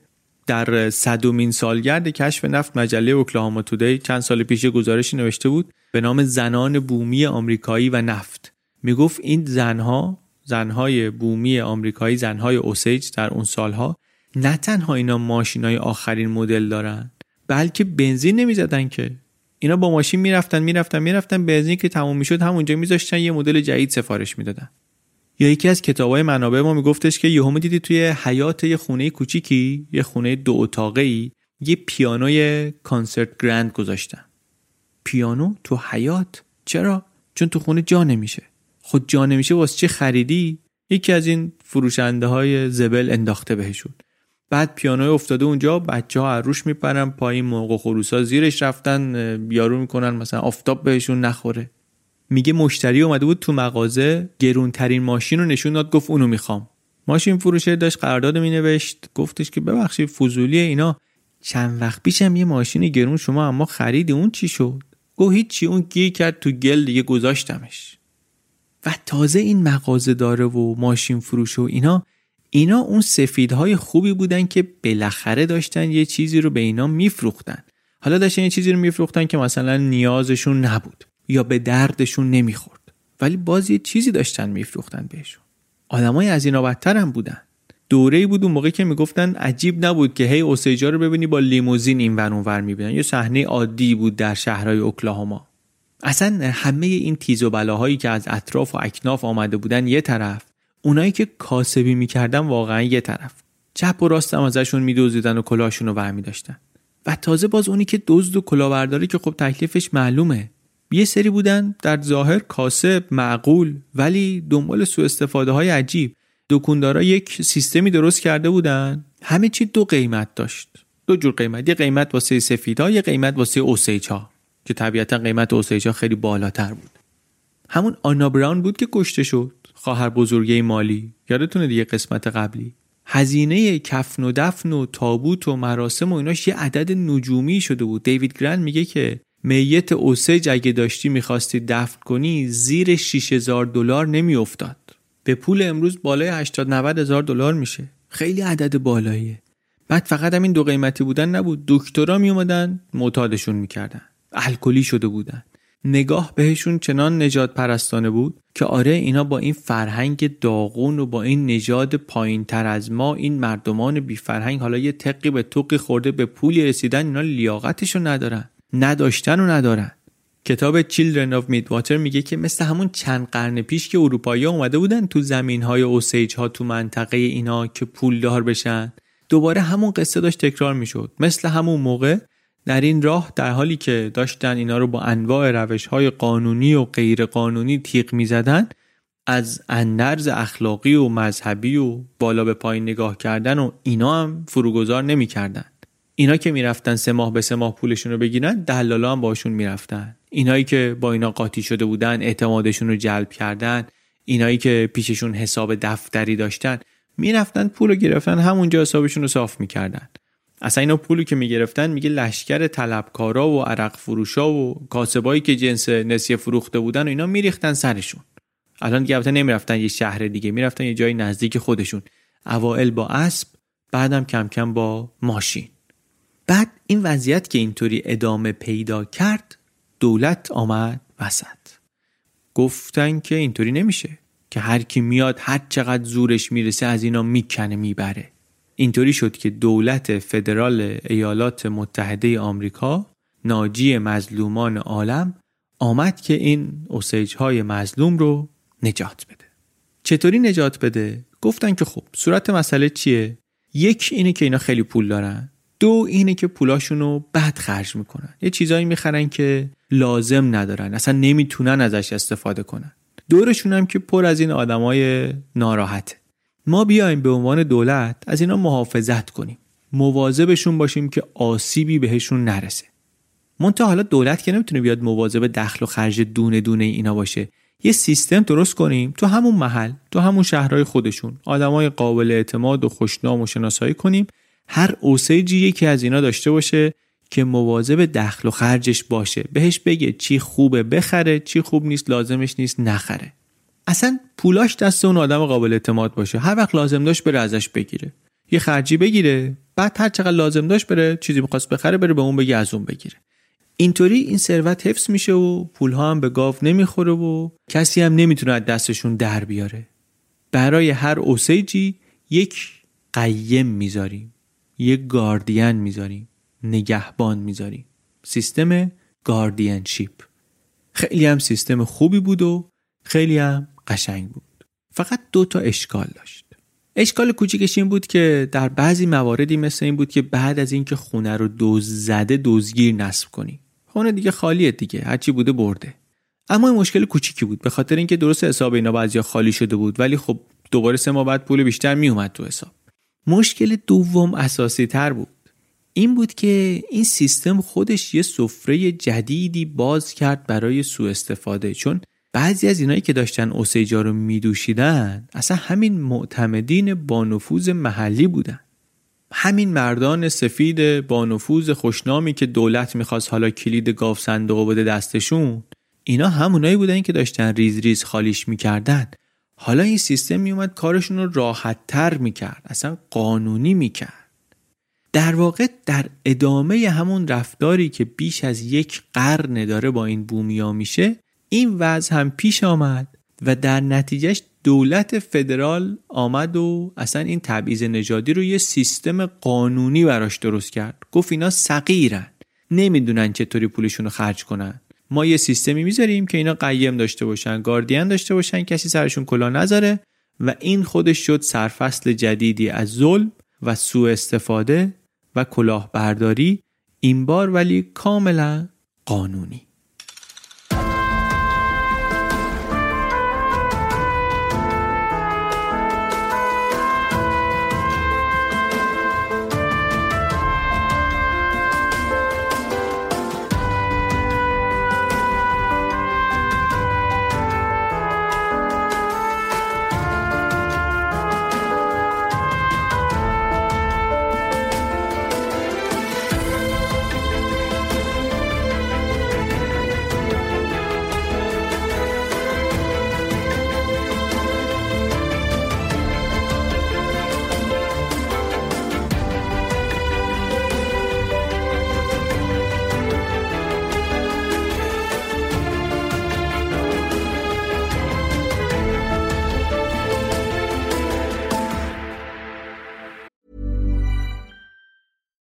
در صدومین سالگرد کشف نفت مجله اوکلاهاما تودی چند سال پیش گزارشی نوشته بود به نام زنان بومی آمریکایی و نفت. می‌گفت این زنها زنهای بومی آمریکایی زنهای اوسیج در اون سالها نه تنها اینا ماشین های آخرین مدل دارن بلکه بنزین نمی‌زدن که. اینا با ماشین می‌رفتن می‌رفتن می‌رفتن بنزین که تموم می‌شد همونجا میذاشتن یه مدل جدید سفارش می‌دادن. یا یکی از کتابای منابع ما میگفتش که یهو دیدی توی حیات یه خونه کوچیکی یه خونه دو اتاقه ای یه پیانوی کانسرت گرند گذاشتن. پیانو تو حیات چرا؟ چون تو خونه جا نمیشه. خود جا نمیشه واسه چه خریدی؟ یکی از این فروشنده های زبل انداخته بهشون. بعد پیانو افتاده اونجا بچه ها عروش میپرن پایین موقع خروسا زیرش رفتن یارو می‌کنن مثلا آفتاب بهشون نخوره. میگه مشتری اومده بود تو مغازه گرونترین ماشین رو نشون داد گفت اونو می‌خوام. ماشین فروشه داشت قرارداد مینوشت گفتش که ببخشید فضولی اینا. چند وقت پیشم یه ماشین گرون شما اما خریدی اون چی شد؟ گفت هیچی اون گیر کرد تو گل دیگه گذاشتمش. و تازه این مغازه داره و ماشین فروش و اینا اینا اون سفیدهای خوبی بودن که بالاخره داشتن یه چیزی رو به اینا میفروختن. حالا داشتن یه چیزی رو میفروختن که مثلا نیازشون نبود یا به دردشون نمی‌خورد. ولی باز یه چیزی داشتن میفروختن بهشون. آدمای از اینا بدتر هم بودن. دوره ای بود اون موقع که می‌گفتن عجیب نبود که هی اوسیجا رو ببینی با لیموزین این ور اونور می‌بینن. یه صحنه عادی بود در شهرهای اوکلاهاما اصلا همه این تیز و بلاهایی که از اطراف و اکناف آمده بودن یه طرف اونایی که کاسبی می‌کردن واقعا یه طرف. چپ و راست هم ازشون میدوزیدن و کلاهشون رو برمی داشتن و تازه باز اونی که دزد و کلاهبرداری که خب تکلیفش معلومه. یه سری بودن در ظاهر کاسب معقول ولی دنبال سوء استفاده های عجیب. دکوندارا یک سیستمی درست کرده بودن. همه چی دو قیمت داشت. دو جور قیمت. یه قیمت واسه سفیدها یه قیمت واسه اوسیج ها که طبیعتا قیمت اوسیج ها خیلی بالاتر بود. همون آنا براون بود که کشته شد. خواهر بزرگه مالی. یادتونه دیگه قسمت قبلی. هزینه کفن و دفن و تابوت و مراسم و ایناش یه عدد نجومی شده بود. دیوید گرند میگه که میت اوسیج اگه داشتی می‌خواستی دفن کنی زیر 6000 دلار نمیافتاد. به پول امروز بالای 80 90 هزار دلار میشه. خیلی عدد بالاییه. بعد فقط همین دو قیمتی بودن نبود. دکترا می اومدن معتادشون می‌کردن. الکلی شده بودن. نگاه بهشون چنان نجات پرستانه بود که آره اینا با این فرهنگ داغون و با این نژاد پایین تر از ما این مردمان بی فرهنگ حالا یه تقی به توقی خورده به پولی رسیدن اینا لیاقتشو ندارن. نداشتن و ندارن. کتاب Children of Midwater میگه که مثل همون چند قرن پیش که اروپایی اومده بودن تو زمین های اوسیج ها تو منطقه اینا که پولدار بشن دوباره همون قصه داشت تکرار می‌شد. مثل همون موقع در این راه در حالی که داشتن اینا رو با انواع روش های قانونی و غیر قانونی تیغ می‌زدن از اندرز اخلاقی و مذهبی و بالا به پایین نگاه کردن و اینا هم فروگذار نمی‌کردن. اینا که می‌رفتن سه ماه به سه ماه پولشون رو بگیرن دلالا هم باشون می‌رفتن. اینایی که با اینا قاطی شده بودن اعتمادشون رو جلب کردن. اینایی که پیششون حساب دفتری داشتن می‌رفتن پول رو گرفتن همونجا حسابشون رو صاف می‌کردن. اصلا اینا پولی که می‌گرفتن میگه لشکر طلبکارا و عرق فروشا و کاسبایی که جنس نسیه فروخته بودن و اینا میریختن سرشون. الان دیگه نمی‌رفتن یه شهر دیگه می‌رفتن یه جای نزدیک خودشون. اوائل با اسب بعدم کم کم با ماشین. بعد این وضعیت که اینطوری ادامه پیدا کرد دولت آمد وسط. گفتن که اینطوری نمیشه که هر کی میاد هر چقدر زورش می‌رسه از اینا می‌کنه می‌بره. اینطوری شد که دولت فدرال ایالات متحده آمریکا ناجی مظلومان عالم آمد که این اوسیج های مظلوم رو نجات بده. چطوری نجات بده؟ گفتن که خب صورت مسئله چیه؟ یک اینه که اینا خیلی پول دارن. دو اینه که پولاشون رو بد خرج می‌کنن. یه چیزایی می‌خرن که لازم ندارن. اصلا نمی‌تونن ازش استفاده کنن. دورشون هم که پر از این آدمای ناراحته. ما بیایم به عنوان دولت از اینا محافظت کنیم. مواظبشون باشیم که آسیبی بهشون نرسه. منتها حالا دولت که نمی‌تونه بیاد مواظب دخل و خرج دونه دونه اینا باشه. یه سیستم درست کنیم تو همون محل تو همون شهرهای خودشون. آدمای قابل اعتماد و خوشنام و شناسایی کنیم. هر اوسیجی یکی از اینا داشته باشه که مواظب دخل و خرجش باشه. بهش بگه چی خوبه بخره چی خوب نیست لازمش نیست نخره. اصلا پولاش دست اون آدم قابل اعتماد باشه. هر وقت لازم داشت بره ازش بگیره. یه خرجی بگیره بعد هر چقدر لازم داشت بره چیزی می‌خواست بخره بره به اون بگه از اون بگیره. اینطوری این ثروت حفظ میشه و پولها هم به گاو نمی‌خوره و کسی هم نمی‌تونه از دستشون در بیاره. برای هر اوسیجی یک قیم می‌ذاریم یک گاردین می‌ذاریم نگهبان می‌ذاریم. سیستم گاردینشیپ. خیلی هم سیستم خوبی بود و خیلی هم قشنگ بود. فقط دو تا اشکال داشت. اشکال کوچیکش این بود که در بعضی مواردی مثل این بود که بعد از اینکه خونه رو دوز زده دوزگیر نصب کنی. خونه دیگه خالیه دیگه هرچی بوده برده. اما این مشکل کوچیکی بود به خاطر اینکه درست حساب اینا بعضیا خالی شده بود ولی خب دوباره سه ماه بعد پول بیشتر میومد تو حساب. مشکل دوم اساسی تر بود. این بود که این سیستم خودش یه سفره جدیدی باز کرد برای سوء استفاده چون بعضی از اینایی که داشتن اوسیجا رو میدوشیدن اصلا همین معتمدین با نفوذ محلی بودن. همین مردان سفید با نفوذ خوشنامی که دولت می‌خواست حالا کلید گاوصندوق بده دستشون اینا همونایی بودن که داشتن ریز ریز خالیش می‌کردن. حالا این سیستم میومد کارشون رو راحت تر می‌کرد اصلا قانونی می‌کرد. در واقع در ادامه همون رفتاری که بیش از یک قرن داره با این بومیا میشه این وضع هم پیش آمد و در نتیجهش دولت فدرال آمد و اصلا این تبعیض نژادی رو یه سیستم قانونی براش درست کرد. گفت اینا صغیرن. نمی‌دونن چطوری پولشون رو خرج کنن. ما یه سیستمی می‌ذاریم که اینا قیم داشته باشن گاردین داشته باشن کسی سرشون کلا نذاره و این خودش شد سرفصل جدیدی از ظلم و سوء استفاده و کلاهبرداری این بار ولی کاملا قانونی.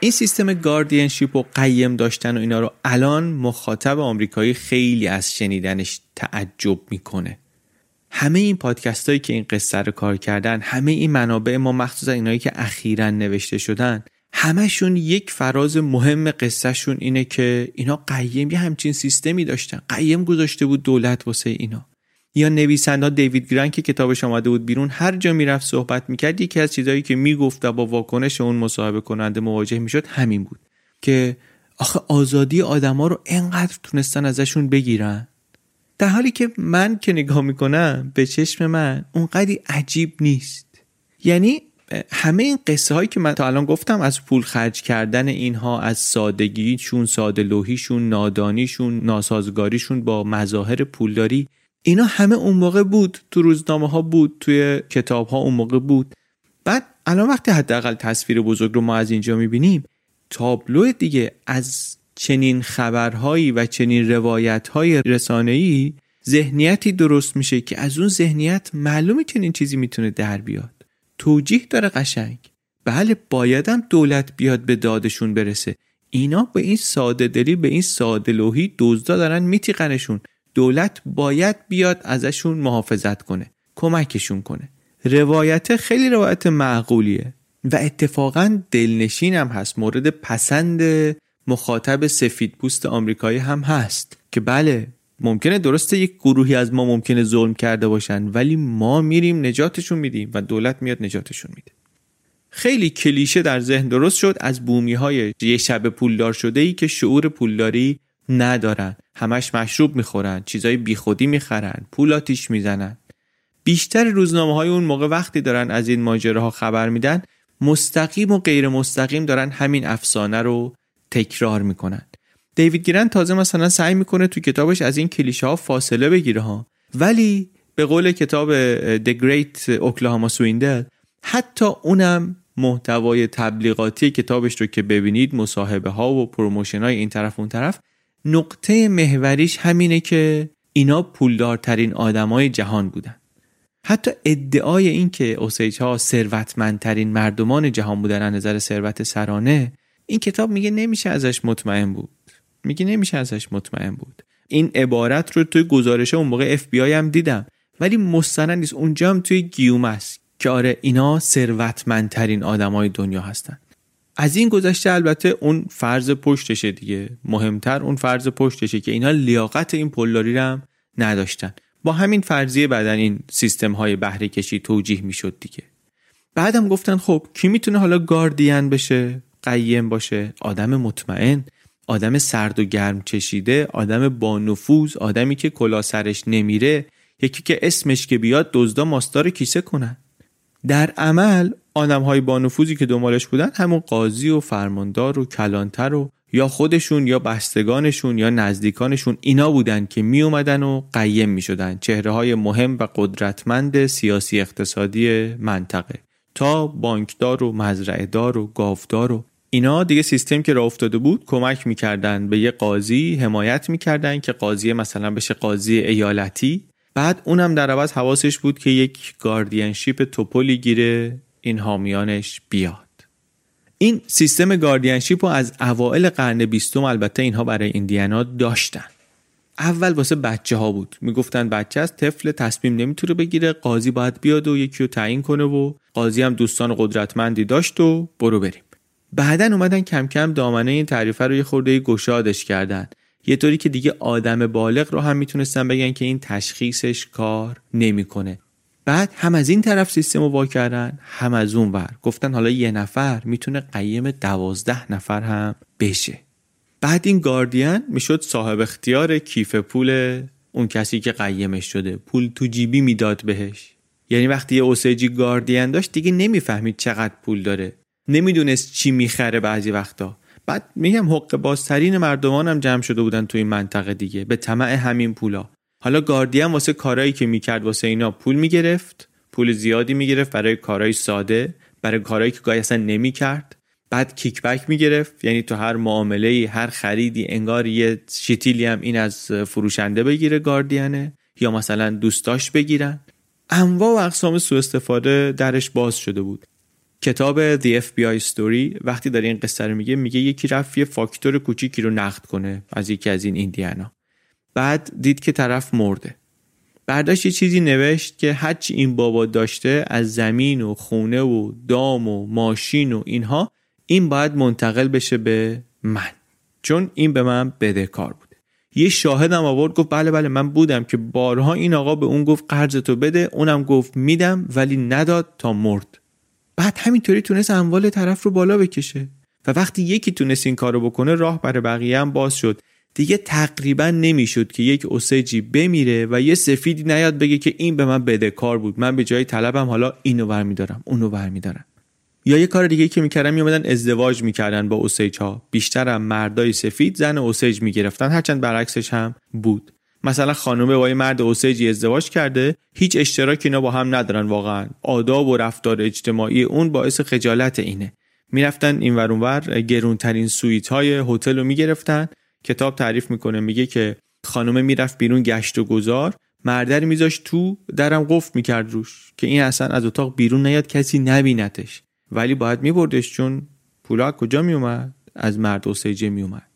این سیستم گاردینشیپ و قیم داشتن و اینا رو الان مخاطب آمریکایی خیلی از شنیدنش تعجب می‌کنه. همه این پادکست هایی که این قصه رو کار کردن همه این منابع ما مخصوصا اینایی که اخیرا نوشته شدن همشون یک فراز مهم قصهشون اینه که اینا قیم یه همچین سیستمی داشتن. قیم گذاشته بود دولت واسه اینا. یا نویسنده دیوید گران که کتابش آمده بود بیرون هر جا می‌رفت صحبت می‌کرد یکی از چیزهایی که می‌گفت و با واکنش اون مصاحبه کننده مواجه می‌شد همین بود که آخه آزادی آدما رو انقدر تونستن ازشون بگیرن. در حالی که من که نگاه می‌کنم به چشم من اونقدی عجیب نیست. یعنی همه این قصه هایی که من تا الان گفتم از پول خرج کردن اینها از سادگیشون ساده لوحیشون نادانیشون ناسازگاریشون با مظاهر پولداری اینا همه اون موقع بود تو روزنامه ها بود توی کتاب ها اون موقع بود. بعد الان وقتی حداقل تصویر بزرگ رو ما از اینجا می‌بینیم تابلو دیگه از چنین خبرهایی و چنین روایتهای رسانه‌ای ذهنیتی درست میشه که از اون ذهنیت معلومه چنین چیزی می‌تونه در بیاد. توجیه داره قشنگ. بله بایدم دولت بیاد به دادشون برسه. اینا به این ساده دلی به این ساده لوحی دزدا دارن میتیقنشون دولت باید بیاد ازشون محافظت کنه کمکشون کنه. روایت خیلی روایت معقولیه و اتفاقا دلنشین هم هست. مورد پسند مخاطب سفید پوست آمریکایی هم هست که بله ممکنه درسته یک گروهی از ما ممکنه ظلم کرده باشن ولی ما میریم نجاتشون میدیم و دولت میاد نجاتشون میده. خیلی کلیشه در ذهن درست شد از بومی های یه شب پولدار شده ای که شعور پولداری ندارن. همش مشروب می‌خورن چیزای بیخودی می‌خرن پول آتیش می‌زنن. بیشتر روزنامه های اون موقع وقتی دارن از این ماجراها خبر میدن مستقیم و غیر مستقیم دارن همین افسانه رو تکرار می‌کنن. دیوید گرن تازه مثلا سعی می‌کنه تو کتابش از این کلیشه ها فاصله بگیره ها. ولی به قول کتاب The Great Oklahoma Swindle حتی اونم محتوای تبلیغاتی کتابش رو که ببینید مصاحبه ها و promotion های این طرف اون طرف نقطه محوریش همینه که اینا پولدارترین آدمای جهان بودن. حتی ادعای این که اوسیج ها ثروتمندترین مردمان جهان بودن از نظر ثروت سرانه این کتاب میگه نمیشه ازش مطمئن بود. میگه نمیشه ازش مطمئن بود. این عبارت رو توی گزارش اون موقع اف بی هم دیدم. ولی مستند نیست. اونجا هم توی گیوم است که آره اینا ثروتمندترین آدمای دنیا هستن. از این گذشته البته اون فرض پشتشه دیگه. مهمتر اون فرض پشتشه که اینا لیاقت این پولداری رو هم نداشتن. با همین فرضیه بعدن این سیستم های بهره کشی توجیه می‌شد دیگه. بعدم گفتن خب کی می‌تونه حالا گاردین بشه قیم باشه؟ آدم مطمئن آدم سرد و گرم چشیده آدم با نفوذ آدمی که کلا سرش نمیره یکی که اسمش که بیاد دزدا ماستار کیسه کنن. در عمل آدم های با نفوذی که دنبالش بودن همون قاضی و فرماندار و کلانتر و یا خودشون یا بستگانشون یا نزدیکانشون اینا بودن که می اومدن و قیم می شدن چهره های مهم و قدرتمند سیاسی اقتصادی منطقه. تا بانکدار و مزرعهدار و گاودار و اینا دیگه سیستم که راه افتاده بود کمک می‌کردن به یه قاضی حمایت می‌کردن که قاضی مثلا بشه قاضی ایالتی. بعد اونم در عوض حواسش بود که یک گاردینشیپ توپولی گیره این حامیانش بیاد. این سیستم گاردینشیپ رو از اوائل قرن بیستم البته اینها برای ایندیانا داشتن. اول واسه بچه ها بود. می‌گفتن بچه از طفل تصمیم نمی‌تونه بگیره قاضی باید بیاد و یکی رو تعیین کنه و قاضی هم دوستان قدرتمندی داشت و برو بریم. بعدا اومدن کم کم دامنه این تعریفه رو یه خورده گشادش کردن. یه طوری که دیگه آدم بالغ رو هم می‌تونستن بگن که این تشخیصش کار نمی‌کنه. بعد هم از این طرف سیستم رو وا کردن هم از اون ور. گفتن حالا یه نفر می‌تونه قیم دوازده نفر هم بشه. بعد این گاردین می‌شد صاحب اختیار کیف پول اون کسی که قیمش شده. پول تو جیبی می‌داد بهش. یعنی وقتی یه اوسیجی گاردین داشت دیگه نمی‌فهمید چقدر پول داره. نمی‌دونست چی می‌خره بعضی وقتا. بعد میگم حق بازترین مردمان هم جمع شده بودن تو این منطقه دیگه به طمع همین پولا. حالا گاردین واسه کارایی که می‌کرد واسه اینا پول می‌گرفت پول زیادی می‌گرفت برای کارهای ساده برای کارهایی که گاهی اصلا نمی‌کرد. بعد کیکبک می‌گرفت یعنی تو هر معامله هر خریدی انگار یه شیتیلی هم این از فروشنده بگیره گاردینه یا مثلا دوستاش بگیرن. انواع و اقسام سوء استفاده درش باز شده بود. کتاب The FBI Story وقتی داره این قصه رو میگه میگه یکی رفت یه فاکتور کوچیکی رو نقد کنه از یکی از این ایندیانا. بعد دید که طرف مرده. برداشت یه چیزی نوشت که هرچی این بابا داشته از زمین و خونه و دام و ماشین و اینها این باید منتقل بشه به من. چون این به من بدهکار بوده یه شاهدم آورد گفت بله بله من بودم که بارها این آقا به اون گفت قرض تو بده. اونم گفت میدم ولی نداد تا مرد. بعد همینطوری تونست اموال طرف رو بالا بکشه. و وقتی یکی تونست این کارو بکنه راه برای بقیه هم باز شد. دیگه تقریبا نمی‌شد که یک اوسجی بمیره و یه سفیدی نیاد بگه که این به من بدهکار بود. من به جای طلبم حالا اینو برمیدارم اونو برمیدارم. یا یه کار دیگه که می‌کردن میومدن ازدواج می‌کردن با اوسیج ها بیشترم مردای سفید زن اوسیج می‌گرفتن. هرچند برعکسش هم بود. مثلا خانم با یه مرد اوسیجی ازدواج کرده هیچ اشتراکی اینا با هم ندارن واقعا. آداب و رفتار اجتماعی اون باعث خجالت اینه. می‌رفتن این ور گرونترین سویت های هتل رو می‌گرفتن. کتاب تعریف می‌کنه میگه که خانم می‌رفت بیرون گشت و گذار. مردر میذاش تو درم قفل می‌کرد روش که این اصلا از اتاق بیرون نیاد کسی نبینتش ولی باید میبردش چون پولا کجا میومد از مرد اوسیجه میومد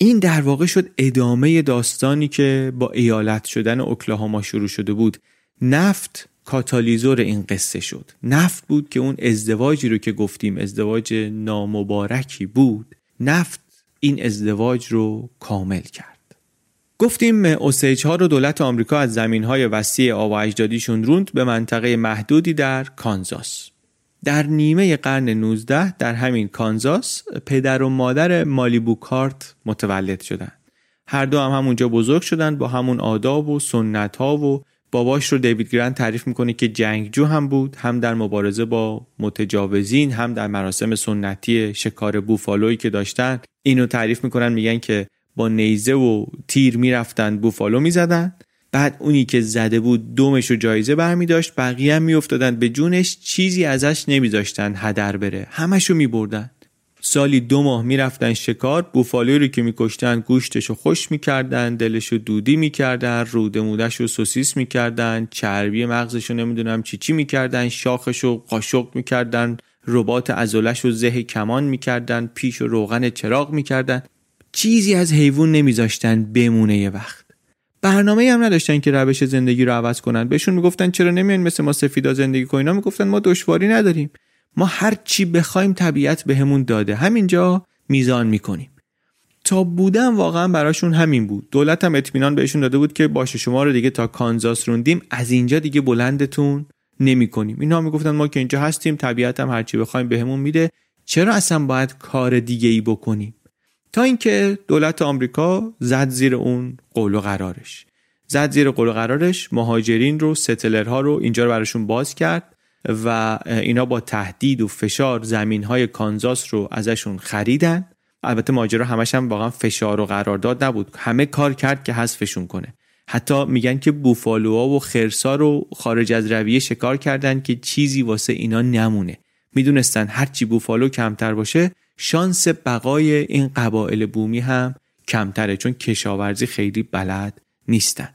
این در واقع شد ادامه داستانی که با ایالت شدن اوکلاهاما شروع شده بود. نفت کاتالیزور این قصه شد. نفت بود که اون ازدواجی رو که گفتیم ازدواج نامبارکی بود. نفت این ازدواج رو کامل کرد. گفتیم اوسیج ها رو دولت آمریکا از زمین های وسیع آب اجدادیشون روند به منطقه محدودی در کانزاس. در نیمه قرن 19 در همین کانزاس پدر و مادر مالیبو کارت متولد شدند. هر دو هم همونجا بزرگ شدند با همون آداب و سنت ها و باباش رو دیوید گرند تعریف می‌کنه که جنگجو هم بود هم در مبارزه با متجاوزین هم در مراسم سنتی شکار بوفالویی که داشتن اینو تعریف می‌کنن میگن که با نیزه و تیر می‌رفتن بوفالو می‌زدن بعد اونی که زده بود دومش رو جایزه برمی داشت بقیه هم میافتادن به جونش چیزی ازش نمیذاشتن هدر بره. همش رو میبردن سالی دو ماه می‌رفتن شکار بوفالوی رو که میکشتن گوشتش رو خوش می‌کردن دلش رو دودی می‌کردن روده مودش رو سوسیس می‌کردن چربی مغزش رو نمی‌دونم چی چی می‌کردن شاخش رو قاشق می‌کردن ربات ازولش رو زه کمان می‌کردن پیش و روغن چراغ می‌کردن چیزی از حیوان نمیذاشتن بمونه یه وقت. برنامه هم نداشتن که روش زندگی رو عوض کنن. بهشون می‌گفتن چرا نمیان مثل ما سفیدا زندگی کنین؟ می‌گفتن ما دشواری نداریم. ما هر چی بخوایم طبیعت بهمون به داده. همینجا میزان می‌کنیم. تا بودن واقعا براشون همین بود. دولت هم اطمینان بهشون داده بود که باشه شما رو دیگه تا کانزاس روندیم از اینجا دیگه بلندتون نمی کنیم اینا می‌گفتن ما که اینجا هستیم طبیعت هم هرچی بخوایم بهمون میده. چرا اصلا باید کار دیگه ای بکنیم؟ تا اینکه دولت آمریکا زد زیر اون قول و قرارش. زد زیر قول و قرارش مهاجرین رو ستلرها رو اینجا رو براشون باز کرد و اینا با تهدید و فشار زمین های کانزاس رو ازشون خریدن. البته ماجرا همش هم واقعا فشار و قرارداد نبود. همه کار کرد که حذفشون کنه. حتی میگن که بوفالوها و خرسا رو خارج از رویه شکار کردن که چیزی واسه اینا نمونه. می‌دونستن هرچی بوفالو کمتر باشه شانس بقای این قبایل بومی هم کمتره چون کشاورزی خیلی بلد نیستن.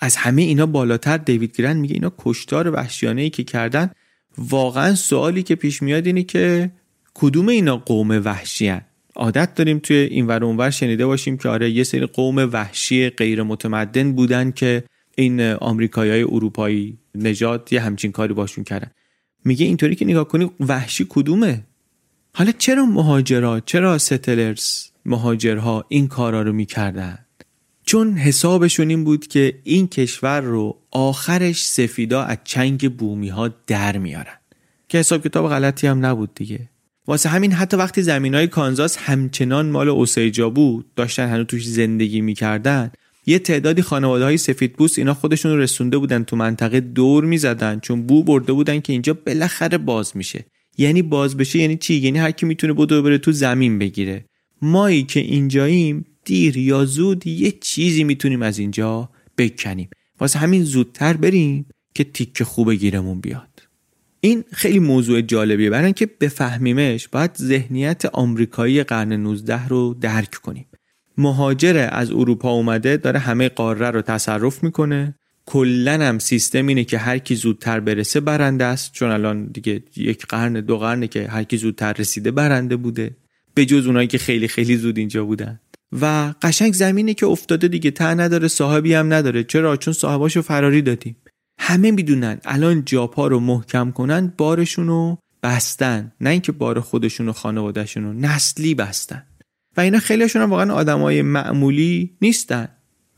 از همه اینا بالاتر دیوید گرن میگه اینا کشتار وحشیانه ای که کردن. واقعا سوالی که پیش میاد اینه که کدوم اینا قوم وحشی هن؟ عادت داریم توی این ور اونور شنیده باشیم که آره یه سری قوم وحشی غیر متمدن بودن که این آمریکایی های اروپایی نجات یه همچین کاری باشون کردن. میگه اینطوری که نگاه کنی وحشی کدومه؟ حالا چرا مهاجرا؟ چرا ستلرز مهاجرها این کارا رو می‌کردن؟ چون حسابشون این بود که این کشور رو آخرش سفیدا از چنگ بومی ها در میارن. که حساب کتاب غلطی هم نبود دیگه. واسه همین حتی وقتی زمین های کانزاس همچنان مال اوسیجا بود داشتن هنوز توش زندگی می‌کردن یه تعدادی خانواده های سفید بوست اینا خودشون رسونده بودن تو منطقه دور می‌زدن چون بو برده بودن که اینجا بالاخره باز میشه. یعنی باز بشه یعنی چی؟ یعنی هر کی می‌تونه بدو بره تو زمین بگیره. مایی که اینجاییم دیر یا زود یه چیزی می‌تونیم از اینجا بکنیم. واسه همین زودتر بریم که تیک خوب گیرمون بیاد. این خیلی موضوع جالبیه. برای اینکه بفهمیمش باید ذهنیت آمریکایی قرن 19 رو درک کنیم. مهاجر از اروپا اومده داره همه قاره رو تصرف می‌کنه. کلا هم سیستم اینه که هر کی زودتر برسه برنده است. چون الان دیگه یک قرن دو قرنه که هر کی زودتر رسیده برنده بوده. به جز اونایی که خیلی خیلی زود اینجا بودن. و قشنگ زمینی که افتاده دیگه. ته نداره صاحبی هم نداره. چرا؟ چون صاحباشو فراری دادیم. همه می‌دونن الان جاپا رو محکم کنن بارشون رو بستن. نه اینکه بار خودشون و خانوادهشون رو نسلی بستن. و اینا خیلیشون هم واقعا آدمای معمولی نیستن.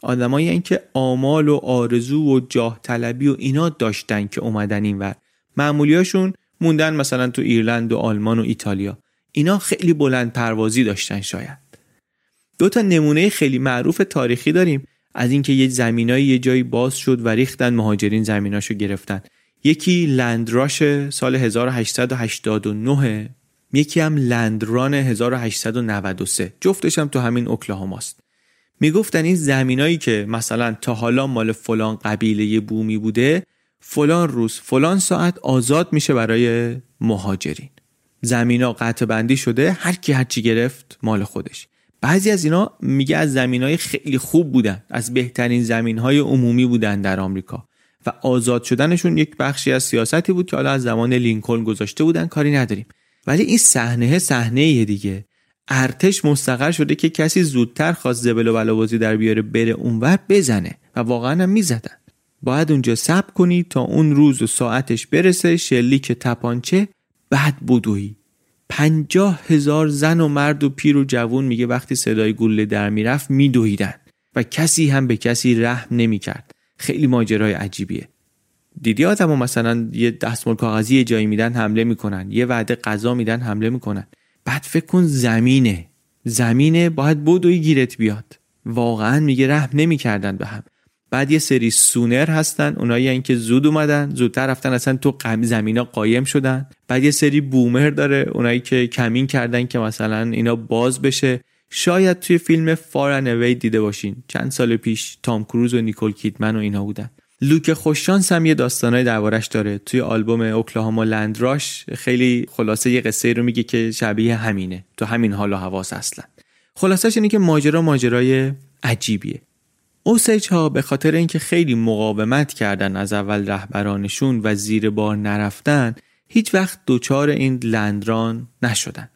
آدمایی این که آمال و آرزو و جاه طلبی و اینا داشتن که اومدن این ور. معمولیاشون موندن مثلا تو ایرلند و آلمان و ایتالیا. اینا خیلی بلند پروازی داشتن شاید. دو تا نمونه خیلی معروف تاریخی داریم. از اینکه یه زمینای یه جایی باز شد و ریختن مهاجرین زمیناشو گرفتن. یکی لندراش سال 1889 یکی هم لندران 1893 جفتش هم تو همین اوکلاهاماست می‌گفتن این زمینایی که مثلا تا حالا مال فلان قبیله بومی بوده فلان روز فلان ساعت آزاد میشه برای مهاجرین. زمینا قطع بندی شده هر کی هرچی گرفت مال خودش. بعضی از اینا میگه از زمین های خیلی خوب بودن از بهترین زمین های عمومی بودن در آمریکا. و آزاد شدنشون یک بخشی از سیاستی بود که حالا از زمان لینکلن گذاشته بودن کاری نداریم. ولی این صحنه صحنه دیگه. ارتش مستقر شده که کسی زودتر خواست زبل و بلوازی در بیاره بره اونور بزنه و واقعا هم می‌زدن. باید اونجا صبر کنی تا اون روز و ساعتش برسه. شلیک تپانچه بعد بدویی پنجاه هزار زن و مرد و پیر و جوون میگه وقتی صدای گله در می‌رفت میدویدن و کسی هم به کسی رحم نمی‌کرد. خیلی ماجرای عجیبیه. دیدی آدم مثلا یه دستمال کاغذی جایی میدن حمله می‌کنن یه وعده غذا میدن حمله می‌کنن. بعد فکر کن زمینه. زمینه باید بدوی گیرت بیاد. واقعا میگه رحم نمی‌کردن به هم. بعد یه سری سونر هستن اونایی که زود اومدن زودتر رفتن اصلا تو زمینا قایم شدن. بعد یه سری بومر داره اونایی که کمین کردن که مثلا اینا باز بشه. شاید توی فیلم فار اوی دیده باشین. چند سال پیش تام کروز و نیکول کیدمن و اینا بودن. لوک خوششانس هم یه داستانای دربارش داره. توی آلبوم اوکلاهاما لندراش خیلی خلاصه یه قصه رو میگه که شبیه همینه. تو همین حال و حواس اصلا. خلاصش اینه که ماجرا ماجرای عجیبیه. اوسیج ها به خاطر اینکه خیلی مقاومت کردن از اول رهبرانشون و زیر بار نرفتن هیچ وقت دوچار این لندران نشدن.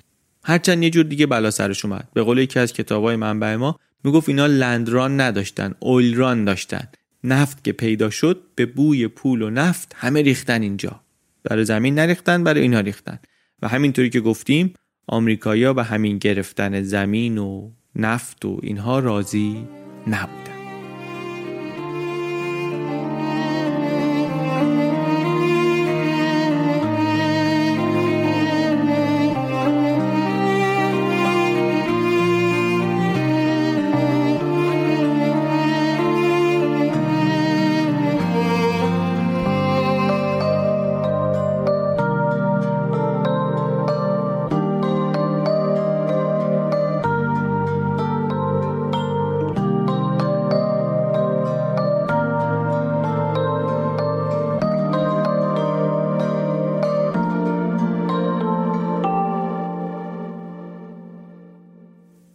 هرچند یه جور دیگه بلا سرش اومد. به قول یکی از کتابای منبع ما می‌گفت اینا لندران نداشتن اویلران داشتن. نفت که پیدا شد به بوی پول و نفت همه ریختن اینجا. برای زمین نریختن برای اینا ریختن. و همینطوری که گفتیم آمریکایی‌ها به همین گرفتن زمین و نفت و اینها راضی نبودن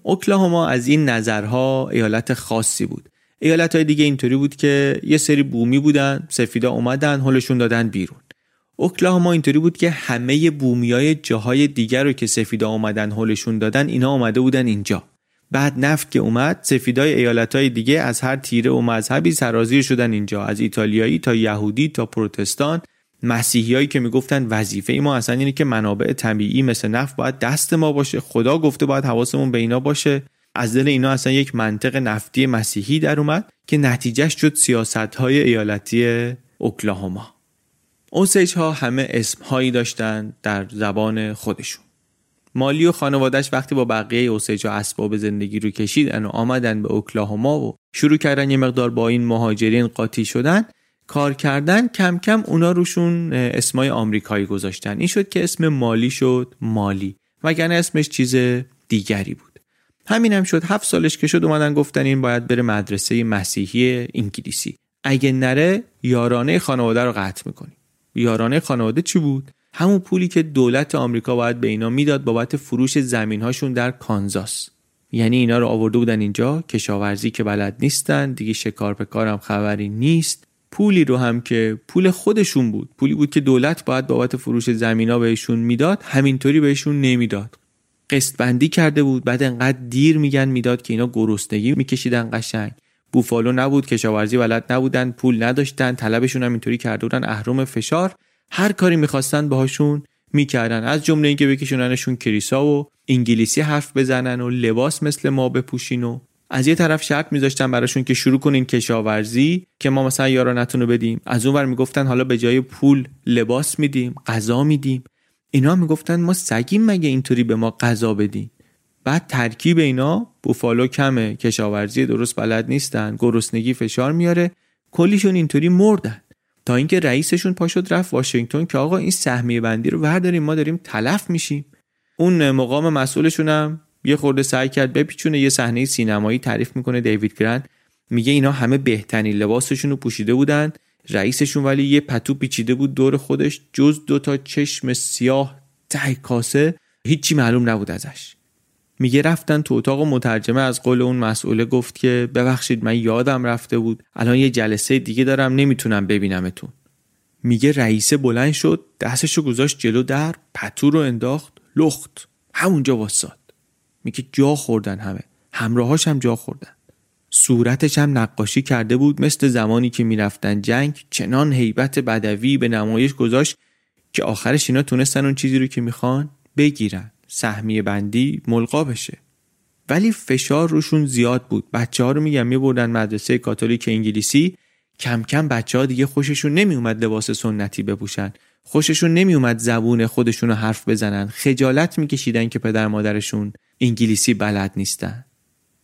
اوکلاهوما از این نظرها ایالت خاصی بود. ایالت های دیگه اینطوری بود که یه سری بومی بودن سفیدا اومدن حلشون دادن بیرون. اوکلاهوما اینطوری بود که همه بومی های جاهای دیگر رو که سفیدا اومدن حلشون دادن اینا اومده بودن اینجا. بعد نفت که اومد سفیدای ایالت های دیگه از هر تیره و مذهبی سرازیر شدن اینجا. از ایتالیایی تا یهودی تا پروتستان. مسیحیایی که می‌گفتن وظیفه ای ما اصلا اینه که منابع طبیعی مثل نفت باید دست ما باشه. خدا گفته باید حواسمون به اینا باشه. از دل اینا اصلا یک منطق نفتی مسیحی در اومد که نتیجهش شد سیاست های ایالتی اوکلاهوما. اوسیج ها همه اسم هایی داشتن در زبان خودشون. مالی و خانوادهش وقتی با بقیه اوسیج ها اسباب زندگی رو کشیدن و آمدن به اوکلاهوما و شروع کردن یه مقدار با این مهاجرین قاطی شدن کار کردن کم کم اونا روشون اسمای آمریکایی گذاشتن. این شد که اسم مالی شد مالی وگرنه اسمش چیز دیگری بود. همین هم شد. هفت سالش که شد اومدن گفتن این باید بره مدرسه مسیحی انگلیسی. اگه نره یارانه خانواده رو قطع می‌کنیم یارانه خانواده چی بود؟ همون پولی که دولت آمریکا باید به اینا می‌داد بابت فروش زمین هاشون در کانزاس. یعنی اینا رو آورده بودن اینجا. کشاورزی که بلد نیستن. دیگه شکار پکارم خبری نیست. پولی رو هم که پول خودشون بود پولی بود که دولت باید بابت فروش زمینا بهشون می‌داد همینطوری بهشون نمی‌داد. قسط بندی کرده بود بعد انقدر دیر میگن می‌داد که اینا گرسنگی میکشیدن قشنگ. بوفالو نبود کشاورزی بلد نبودن پول نداشتن طلبشون هم اینطوری کرده بودن اهرم فشار. هر کاری می‌خواستن باهاشون می‌کردن. از جمله اینکه بکشوننشون کریسا و انگلیسی حرف بزنن و لباس مثل ما بپوشین و از یه طرف شرط میذاشتن براشون که شروع کنین کشاورزی که ما مثلا یارانتون رو بدیم. از اون ور می‌گفتن حالا به جای پول لباس میدیم غذا میدیم. اینا می‌گفتن ما سگیم مگه اینطوری به ما غذا بدین؟ بعد ترکیب اینا بوفالو کمه کشاورزی درست بلد نیستن گرسنگی فشار میاره کلیشون اینطوری مردن. تا اینکه رئیسشون پاشد رفت واشنگتن که آقا این سهمیه بندی رو ورداریم ما داریم تلف میشیم. اون مقام مسئولشون هم یه خورده سعی کرد بپیچونه یه صحنه سینمایی تعریف می‌کنه دیوید گرند. میگه اینا همه بهترین لباسشون رو پوشیده بودن. رئیسشون ولی یه پتو پیچیده بود دور خودش جز دوتا چشم سیاه ته کاسه. هیچی معلوم نبود ازش. میگه رفتن تو اتاق و مترجمه از قول اون مسئوله گفت که ببخشید من یادم رفته بود. الان یه جلسه دیگه دارم نمی‌تونم ببینمتون. میگه رئیسه بلند شد دستشو گذاشت جلو در پتو رو انداخت لخت. همونجا واساد میگه جا خوردن همه. همراهاش هم جا خوردن. صورتش هم نقاشی کرده بود مثل زمانی که می‌رفتن جنگ چنان هیبت بدوی به نمایش گذاشت که آخرش اینا تونستن اون چیزی رو که می‌خوان بگیرن. سهمیه بندی ملقا بشه. ولی فشار روشون زیاد بود. بچه ها رو میگم میبردن مدرسه کاتولیک انگلیسی. کم کم بچه ها دیگه خوششون نمیومد لباس سنتی بپوشن. خوششون نمیومد زبون خودشون رو حرف بزنن. خجالت میکشیدن که پدر مادرشون انگلیسی بلد نیستن.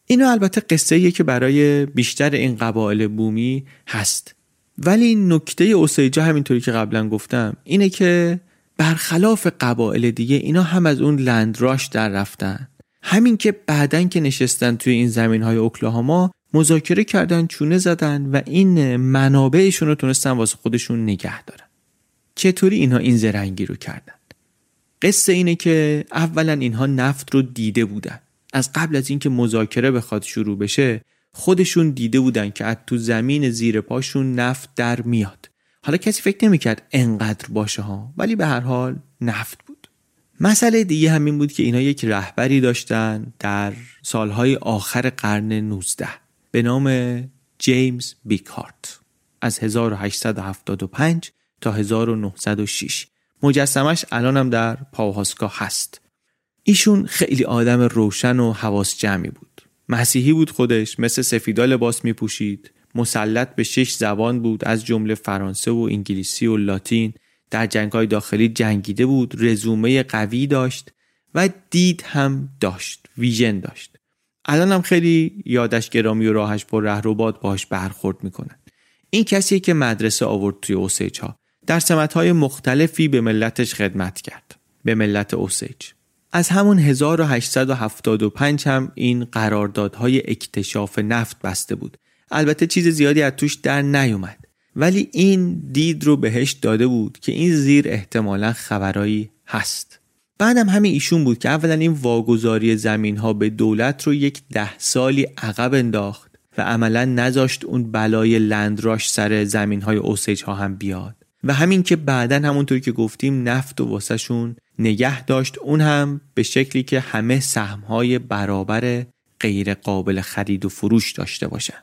اینو البته قصه که برای بیشتر این قبایل بومی هست. ولی نکته اوسیجا همینطوری که قبلا گفتم اینه که برخلاف قبایل دیگه اینا هم از اون لندراش در رفتن. همین که بعدن که نشستن توی این زمین های اوکلاهاما مذاکره کردن چونه زدن و این منابعشون رو تونستن واسه خودشون نگه دارن. چطوری اینها این زرنگی رو کردن؟ قصه اینه که اولا اینها نفت رو دیده بودن. از قبل از اینکه مذاکره بخواد شروع بشه خودشون دیده بودن که از تو زمین زیر پاشون نفت در میاد. حالا کسی فکر نمی‌کرد انقدر باشه ها ولی به هر حال نفت بود. مسئله دیگه همین بود که اینا یک رهبری داشتن در سالهای آخر قرن 19 به نام جیمز بیکارت از 1875 تا 1906 مجسمش الانم در پاوهاسکا هست. ایشون خیلی آدم روشن و حواس جمعی بود. مسیحی بود خودش مثل سفیدا لباس می پوشید مسلط به شش زبان بود از جمله فرانسه و انگلیسی و لاتین. در جنگهای داخلی جنگیده بود رزومه قوی داشت و دید هم داشت ویژن داشت. الان هم خیلی یادش گرامی و راهش پر رهروبات باش برخورد می‌کنن این کسیه که مدرسه آورد توی اوسیج ها در های مختلفی به ملتش خدمت کرد به ملت اوسیج. از همون 1875 هم این قراردادهای اکتشاف نفت بسته بود. البته چیز زیادی از توش در نیومد. ولی این دید رو بهش داده بود که این زیر احتمالا خبرایی هست. بعدم همین ایشون بود که اولا این واگذاری زمین ها به دولت رو یک ده سالی عقب انداخت و عملا نذاشت اون بلای لندراش سر زمین های اوسیج ها هم بیاد. و همین که بعدا همونطور که گفتیم نفت و واسهشون نگه داشت اون هم به شکلی که همه سهمهای برابر غیر قابل خرید و فروش داشته باشن.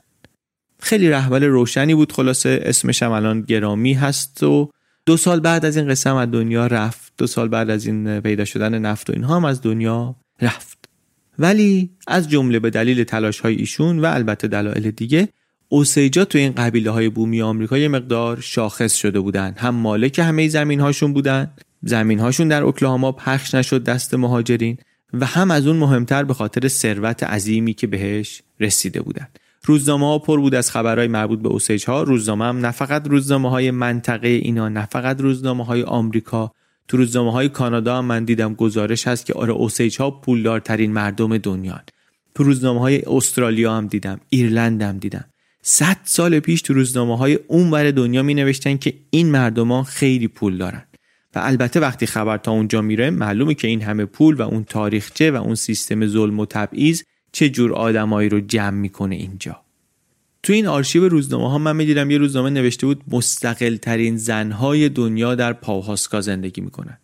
خیلی رهبر روشنی بود خلاصه اسمش هم الان گرامی هست و دو سال بعد از این قصه از دنیا رفت. دو سال بعد از این پیدا شدن نفت و اینها هم از دنیا رفت. ولی از جمله به دلیل تلاش های ایشون و البته دلایل دیگه اوسیجا تو این قبیله های بومی آمریکا یه مقدار شاخص شده بودن. هم مالک همه زمین هاشون بودن. زمین هاشون در اوکلاهاما پخش نشد دست مهاجرین و هم از اون مهمتر به خاطر ثروت عظیمی که بهش رسیده بودن. روزنامه ها پر بود از خبرهای مربوط به اوسیج ها روزنامه هم نه فقط روزنامه های منطقه اینا نه فقط روزنامه های آمریکا. تو روزنامه های کانادا هم من دیدم گزارش هست که آره اوسیج ها پولدارترین مردم دنیا تو روزنامه های استرالیا هم دیدم ایرلند هم دیدم. صد سال پیش تو روزنامه های اون دنیا می نوشتن که این مردمان خیلی پول دارن. و البته وقتی خبر تا اونجا میره معلومه که این همه پول و اون تاریخچه و اون سیستم ظلم و تبعیض چه جور آدمایی رو جمع می‌کنه اینجا. تو این آرشیو روزنامه ها من می‌دیدم یه روزنامه نوشته بود مستقل ترین زنهای دنیا در پاوهاسکا زندگی می‌کنن.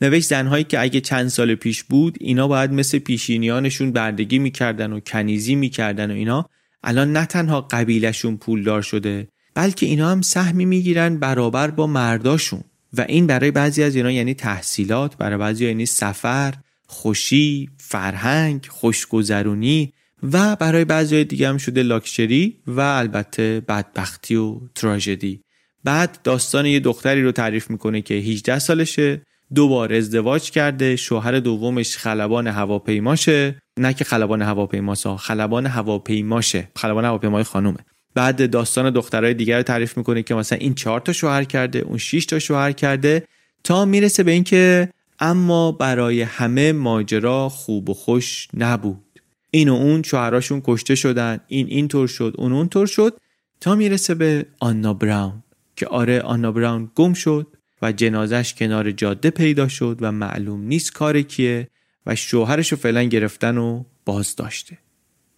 نوشت زنهایی که اگه چند سال پیش بود اینا باید مثل پیشینیانشون بردگی می‌کردن و کنیزی می‌کردن و اینا. الان نه تنها قبیلشون پولدار شده بلکه اینا هم سهمی می‌گیرن برابر با مرداشون. و این برای بعضی از اینا یعنی تحصیلات برای بعضی یعنی سفر خوشی فرهنگ خوشگذرونی و برای بعضی دیگه هم شده لاکچری و البته بدبختی و تراژدی. بعد داستان یه دختری رو تعریف می‌کنه که 18 سالشه دوبار ازدواج کرده شوهر دومش خلبان هواپیماشه نه که خلبان هواپیماسا خلبان هواپیماشه. خلبان هواپیمای خانومه. بعد داستان دخترای دیگر رو تعریف می‌کنه که مثلا این چهار تا شوهر کرده اون 6 تا شوهر کرده تا می‌رسه به اینکه اما برای همه ماجرا خوب و خوش نبود. این و اون شوهراشون کشته شدن این اینطور شد اون اونطور شد تا می‌رسه به آنا براون که آره آنا براون گم شد و جنازش کنار جاده پیدا شد و معلوم نیست کار کیه. و شوهرش رو فعلا گرفتن و باز داشته.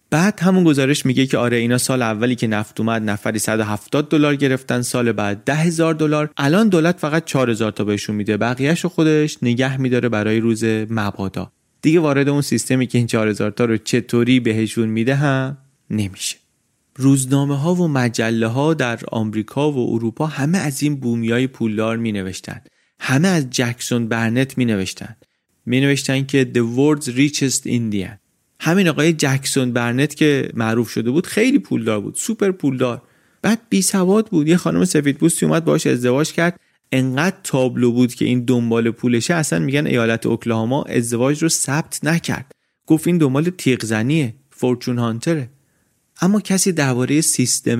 بعد همون گزارش میگه که آره اینا سال اولی که نفت اومد نفری 170 دلار گرفتن سال بعد 10000 هزار دلار. الان دولت فقط 4000 تا بهشون میده. بقیهش رو خودش نگه میداره برای روز مبادا. دیگه وارد اون سیستمی که این 4000 تا رو چطوری بهشون میده هم نمیشه. روزنامه ها و مجله ها در آمریکا و اروپا همه از این بومیای پولدار می نوشتن. همه از جکسون برنت می نوشتن. می نوشتن که The world's richest Indian. همین آقای جکسون برنت که معروف شده بود خیلی پولدار بود سوپر پولدار. بعد بی سواد بود. یه خانم سفید پوستی اومد باش ازدواج کرد. انقدر تابلو بود که این دنبال پولشه اصلا میگن ایالت اوکلاهاما ازدواج رو ثبت نکرد. گفت این دنبال تیغ زنیه فورچون هانتره. اما کسی درباره سیستم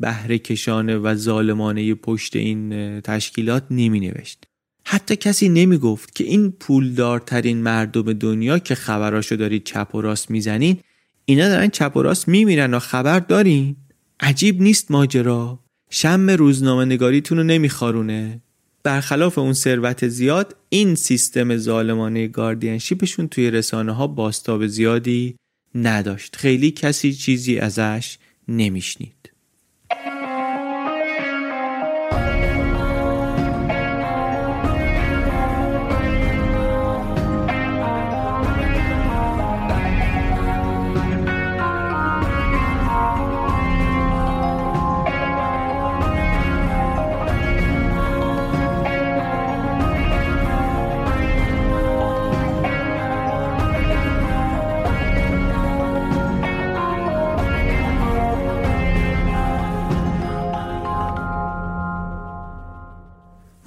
بهره کشانه و ظالمانه پشت این تشکیلات نمی نوشت حتی کسی نمی گفت که این پولدارترین مردم دنیا که خبراشو دارید چپ و راست می‌زنین اینا دارن چپ و راست میمیرن و خبر دارین. عجیب نیست ماجرا. شم روزنامه نگاریتون رو نمیخارونه. برخلاف اون ثروت زیاد این سیستم ظالمانه گاردینشیپشون توی رسانه ها باستاب زیادی نداشت. خیلی کسی چیزی ازش نمیشنید.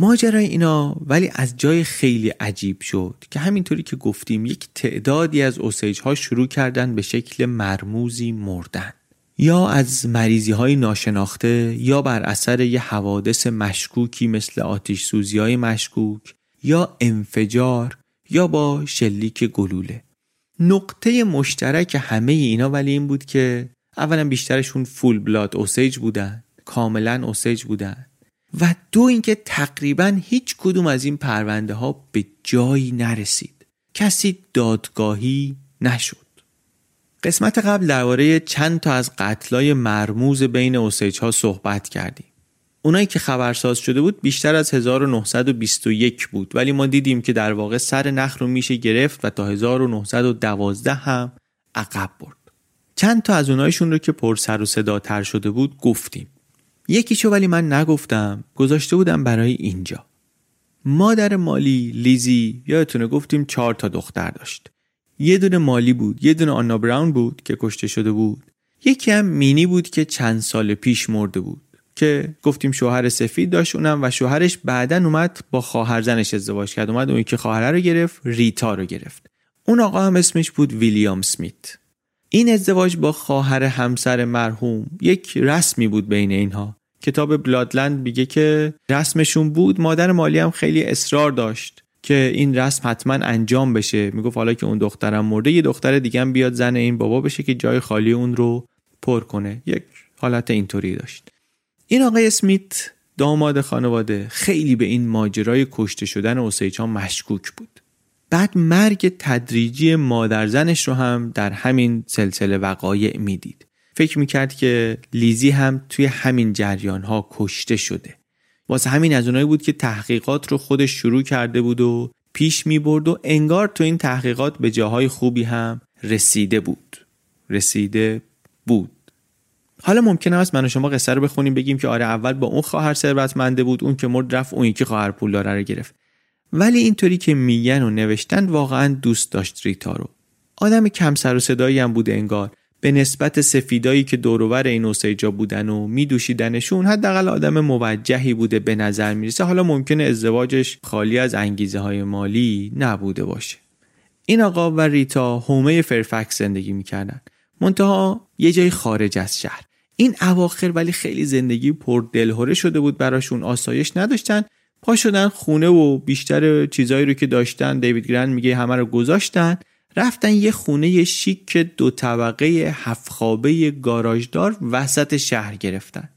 ماجرای اینا ولی از جای خیلی عجیب شد که همینطوری که گفتیم یک تعدادی از اوسیج ها شروع کردن به شکل مرموزی مردن. یا از مریضی های ناشناخته یا بر اثر یه حوادث مشکوکی مثل آتیش سوزی های مشکوک یا انفجار یا با شلیک گلوله. نقطه مشترک همه اینا ولی این بود که اولا بیشترشون فول بلاد اوسیج بودن کاملا اوسیج بودن. و دو اینکه تقریبا هیچ کدوم از این پرونده ها به جایی نرسید. کسی دادگاهی نشد. قسمت قبل درباره چند تا از قتلای مرموز بین اوسیج ها صحبت کردیم. اونایی که خبرساز شده بود بیشتر از 1921 بود ولی ما دیدیم که در واقع سر نخ رو میشه گرفت و تا 1912 هم عقب برد. چند تا از اونایشون رو که پر سر و صدا تر شده بود گفتیم. یکیشو ولی من نگفتم گذاشته بودم برای اینجا. مادر مالی لیزی یادتونه گفتیم چهار تا دختر داشت. یه دونه مالی بود یه دونه آنا براون بود که کشته شده بود. یکی هم مینی بود که چند سال پیش مرده بود. که گفتیم شوهر سفید داشت اونم و شوهرش بعدا اومد با خواهر زنش ازدواج کرد. اومد اون که خواهر رو گرفت ریتا رو گرفت. اون آقا هم اسمش بود ویلیام سمیت. این ازدواج با خواهر همسر مرحوم یک رسمی بود بین اینها. کتاب بلادلند میگه که رسمشون بود مادر مالی هم خیلی اصرار داشت که این رسم حتما انجام بشه. می‌گفت حالا که اون دخترم مرده یه دختر دیگه هم بیاد زن این بابا بشه که جای خالی اون رو پر کنه. یک حالت اینطوری داشت. این آقای اسمیت داماد خانواده خیلی به این ماجرای کشته شدن اوسیچان مشکوک بود. بعد مرگ تدریجی مادر زنش رو هم در همین سلسله وقایع می‌دید. فکر می‌کرد که لیزی هم توی همین جریان ها کشته شده. واسه همین از اونایی بود که تحقیقات رو خودش شروع کرده بود و پیش می‌برد و انگار تو این تحقیقات به جاهای خوبی هم رسیده بود. رسیده بود. حالا ممکنه است من و شما قصه رو بخونیم بگیم که آره اول با اون خواهر ثروتمنده بود اون که مرد رفت اون یکی خواهر پولدار رو گرفت. ولی اینطوری که میگن و نوشتن واقعا دوست داشت ریتا رو. آدم کم سر و صدایی هم بوده انگار. به نسبت سفیدایی که دوروبر این اوسیجا بودن و میدوشیدنشون حداقل آدم موجهی بوده به نظر می‌رسه. حالا ممکنه ازدواجش خالی از انگیزه های مالی نبوده باشه. این آقا و ریتا هومه فرفکس زندگی می‌کردن. منتها یه جای خارج از شهر. این اواخر ولی خیلی زندگی پر دلهوره شده بود براشون. آسایش نداشتن. پا شدن خونه و بیشتر چیزایی رو که داشتن دیوید گرن میگه همه رو گذاشتن. رفتن یه خونه شیک دو طبقه هفت خوابه گاراژدار وسط شهر گرفتن.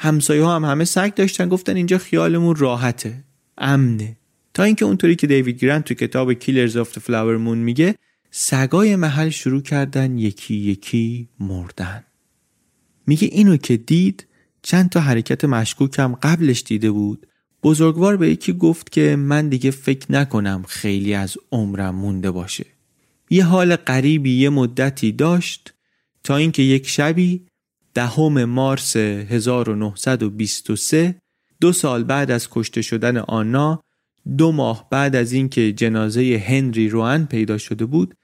همسایه ها هم همه سگ داشتن گفتن اینجا خیالمون راحته امنه. تا اینکه اونطوری که دیوید گرن تو کتاب Killers of Flower Moon میگه سگای محل شروع کردن یکی یکی مردن. میگه اینو که دید چند تا حرکت مشکوکم قبلش دیده بود. بزرگوار به یکی گفت که من دیگه فکر نکنم خیلی از عمرم مونده باشه. یه حال غریبی یه مدتی داشت تا اینکه یک شبی دهم مارس 1923 دو سال بعد از کشته شدن آنا دو ماه بعد از اینکه جنازه هنری روان پیدا شده بود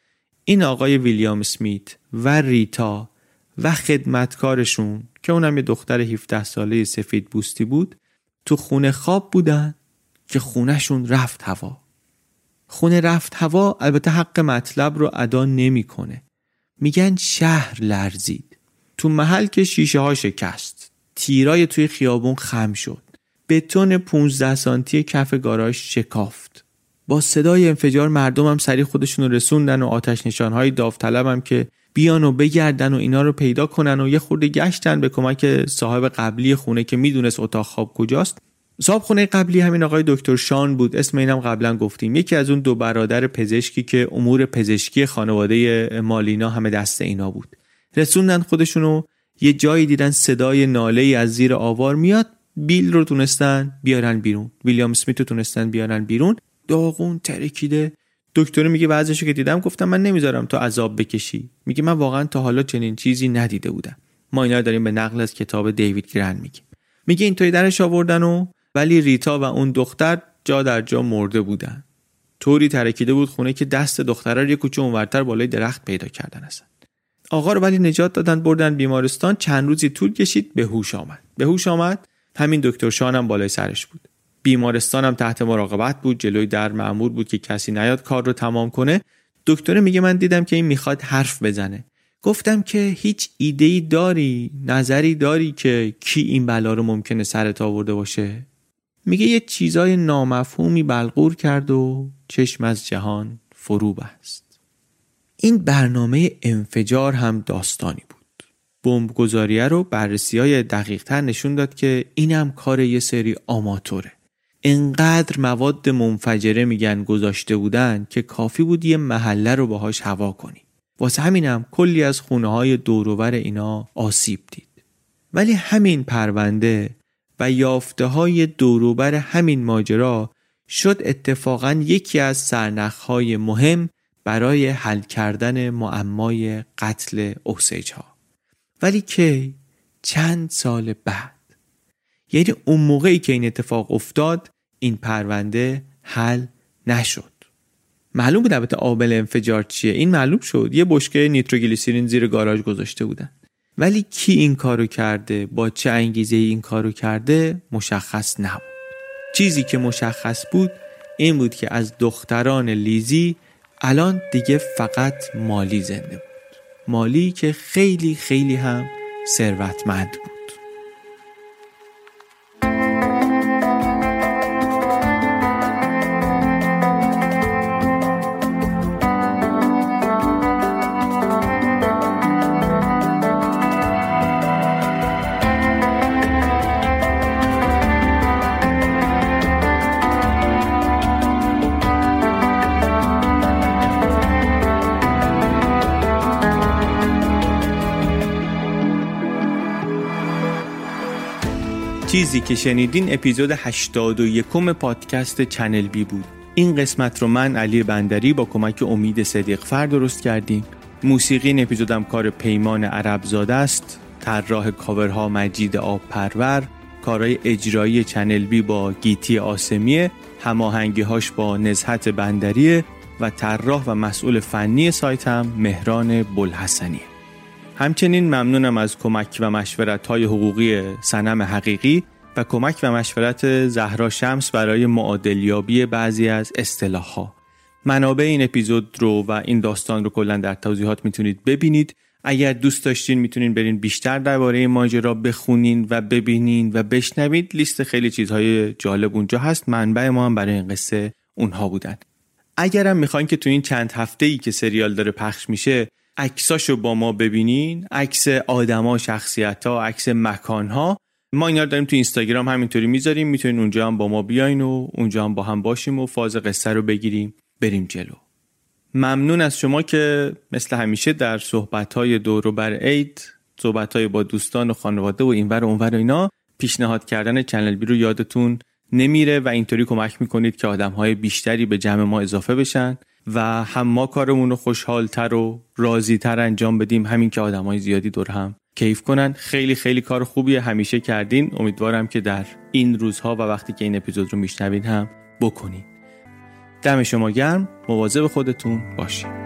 این آقای ویلیام سمیت و ریتا و خدمتکارشون که اونم یه دختر 17 ساله سفید بوستی بود تو خونه خواب بودن که خونهشون رفت هوا. خونه رفت هوا البته حق مطلب رو ادا نمی‌کنه. میگن شهر لرزید. تو محل که شیشه ها شکست. تیرای توی خیابون خم شد. بتون 15 سانتی کف گاراژ شکافت. با صدای انفجار مردم هم سریع خودشون رو رسوندن و آتش نشانهای داوطلب هم که بیان و بگردن و اینا رو پیدا کنن و یه خورده گشتن به کمک صاحب قبلی خونه که می‌دونست اتاق خواب کجاست. صاحب خونه قبلی همین آقای دکتر شان بود. اسم اینم قبلا گفتیم. یکی از اون دو برادر پزشکی که امور پزشکی خانواده مالینا همه دست اینا بود. رسوندن خودشونو یه جایی دیدن صدای ناله ای از زیر آوار میاد بیل رو تونستن بیارن بیرون. ویلیام سمیت رو تونستن بیارن بیرون. داغون ترکیده. دکتر میگه بعضیشو که دیدم گفتم من نمی‌ذارم تو عذاب بکشی. میگه من واقعا تا حالا چنین چیزی ندیده بودم. ما اینا داریم به نقل از کتاب دیوید گرند میگه میگه اینطوری درش آوردن و ولی ریتا و اون دختر جا در جا مرده بودن. طوری ترکیده بود خونه که دست دختره رو یه کوچه اونورتر بالای درخت پیدا کردن هستن آقا رو ولی نجات دادن بردن بیمارستان. چند روزی طول کشید به هوش آمد. به هوش آمد همین دکتر شانم بالای سرش بود. بیمارستانم تحت مراقبت بود جلوی در معمور بود که کسی نیاد کار رو تمام کنه. دکتر میگه من دیدم که این می‌خواد حرف بزنه. گفتم که هیچ ایده داری نظری داری که کی این بلا رو ممکنه سرت آورده باشه؟ میگه یه چیزای نامفهومی بلغور کرد و چشم از جهان فرو بست. این برنامه انفجار هم داستانی بود. بمبگذاریه رو بررسی های دقیق نشون داد که اینم کار یه سری آماتوره. انقدر مواد منفجره میگن گذاشته بودن که کافی بود یه محله رو باهاش هوا کنی. واسه همینم کلی از خونه های دوروبر اینا آسیب دید. ولی همین پرونده و یافته های دوروبر همین ماجرا شد اتفاقا یکی از سرنخهای مهم برای حل کردن معمای قتل اوسیج ها ولی کی؟ چند سال بعد. یعنی اون موقعی که این اتفاق افتاد این پرونده حل نشد. معلوم بود البته عامل انفجار چیه. این معلوم شد. یه بشکه نیتروگلیسیرین زیر گاراژ گذاشته بودن. ولی کی این کارو کرده؟ با چه انگیزه این کارو کرده؟ مشخص نبود. چیزی که مشخص بود این بود که از دختران لیزی الان دیگه فقط مالی زنده بود. مالی که خیلی خیلی هم ثروتمند بود. چیزی که شنیدین اپیزود 81 پادکست چنل بی بود. این قسمت رو من علی بندری با کمک امید صدیق فر درست کردیم. موسیقی این اپیزودم کار پیمان عرب زاده است. طراح کاورها مجید آب پرور کارهای اجرایی چنل بی با گیتی آسمیه. هماهنگی هاش با نزهت بندریه. و طراح و مسئول فنی سایت هم مهران بلحسنیه. همچنین ممنونم از کمک و مشورت های حقوقی سنم حقیقی و کمک و مشورت زهرا شمس برای معادلیابی بعضی از اصطلاح ها. منابع این اپیزود رو و این داستان رو کلا در توضیحات می‌تونید ببینید. اگر دوست داشتین می‌تونین برین بیشتر درباره ماجرا بخونین و ببینین و بشنوید. لیست خیلی چیزهای جالب اونجا هست. منبع ما هم برای این قصه اونها بودن. اگرم می‌خواین که تو این چند هفته ای که سریال داره پخش میشه عکساشو با ما ببینین. عکس آدما شخصیت ها عکس مکان ها ما اینا رو داریم تو اینستاگرام همینطوری می‌ذاریم. می‌تونین اونجا هم با ما بیاین و اونجا هم با هم باشیم و فاز قصه رو بگیریم. بریم جلو. ممنون از شما که مثل همیشه در صحبت های دور بر عید صحبت های با دوستان و خانواده و اینور و اونور و اینا پیشنهاد کردن چنل بی رو یادتون نمیره و اینطوری کمک می‌کنید که آدم های بیشتری به جمع ما اضافه بشن. و هم ما کارمون رو خوشحالتر و راضیتر انجام بدیم. همین که آدم های زیادی دور هم کیف کنن. خیلی خیلی کار خوبی همیشه کردین. امیدوارم که در این روزها و وقتی که این اپیزود رو میشنوید هم بکنید دم شما گرم. مواظب خودتون باشید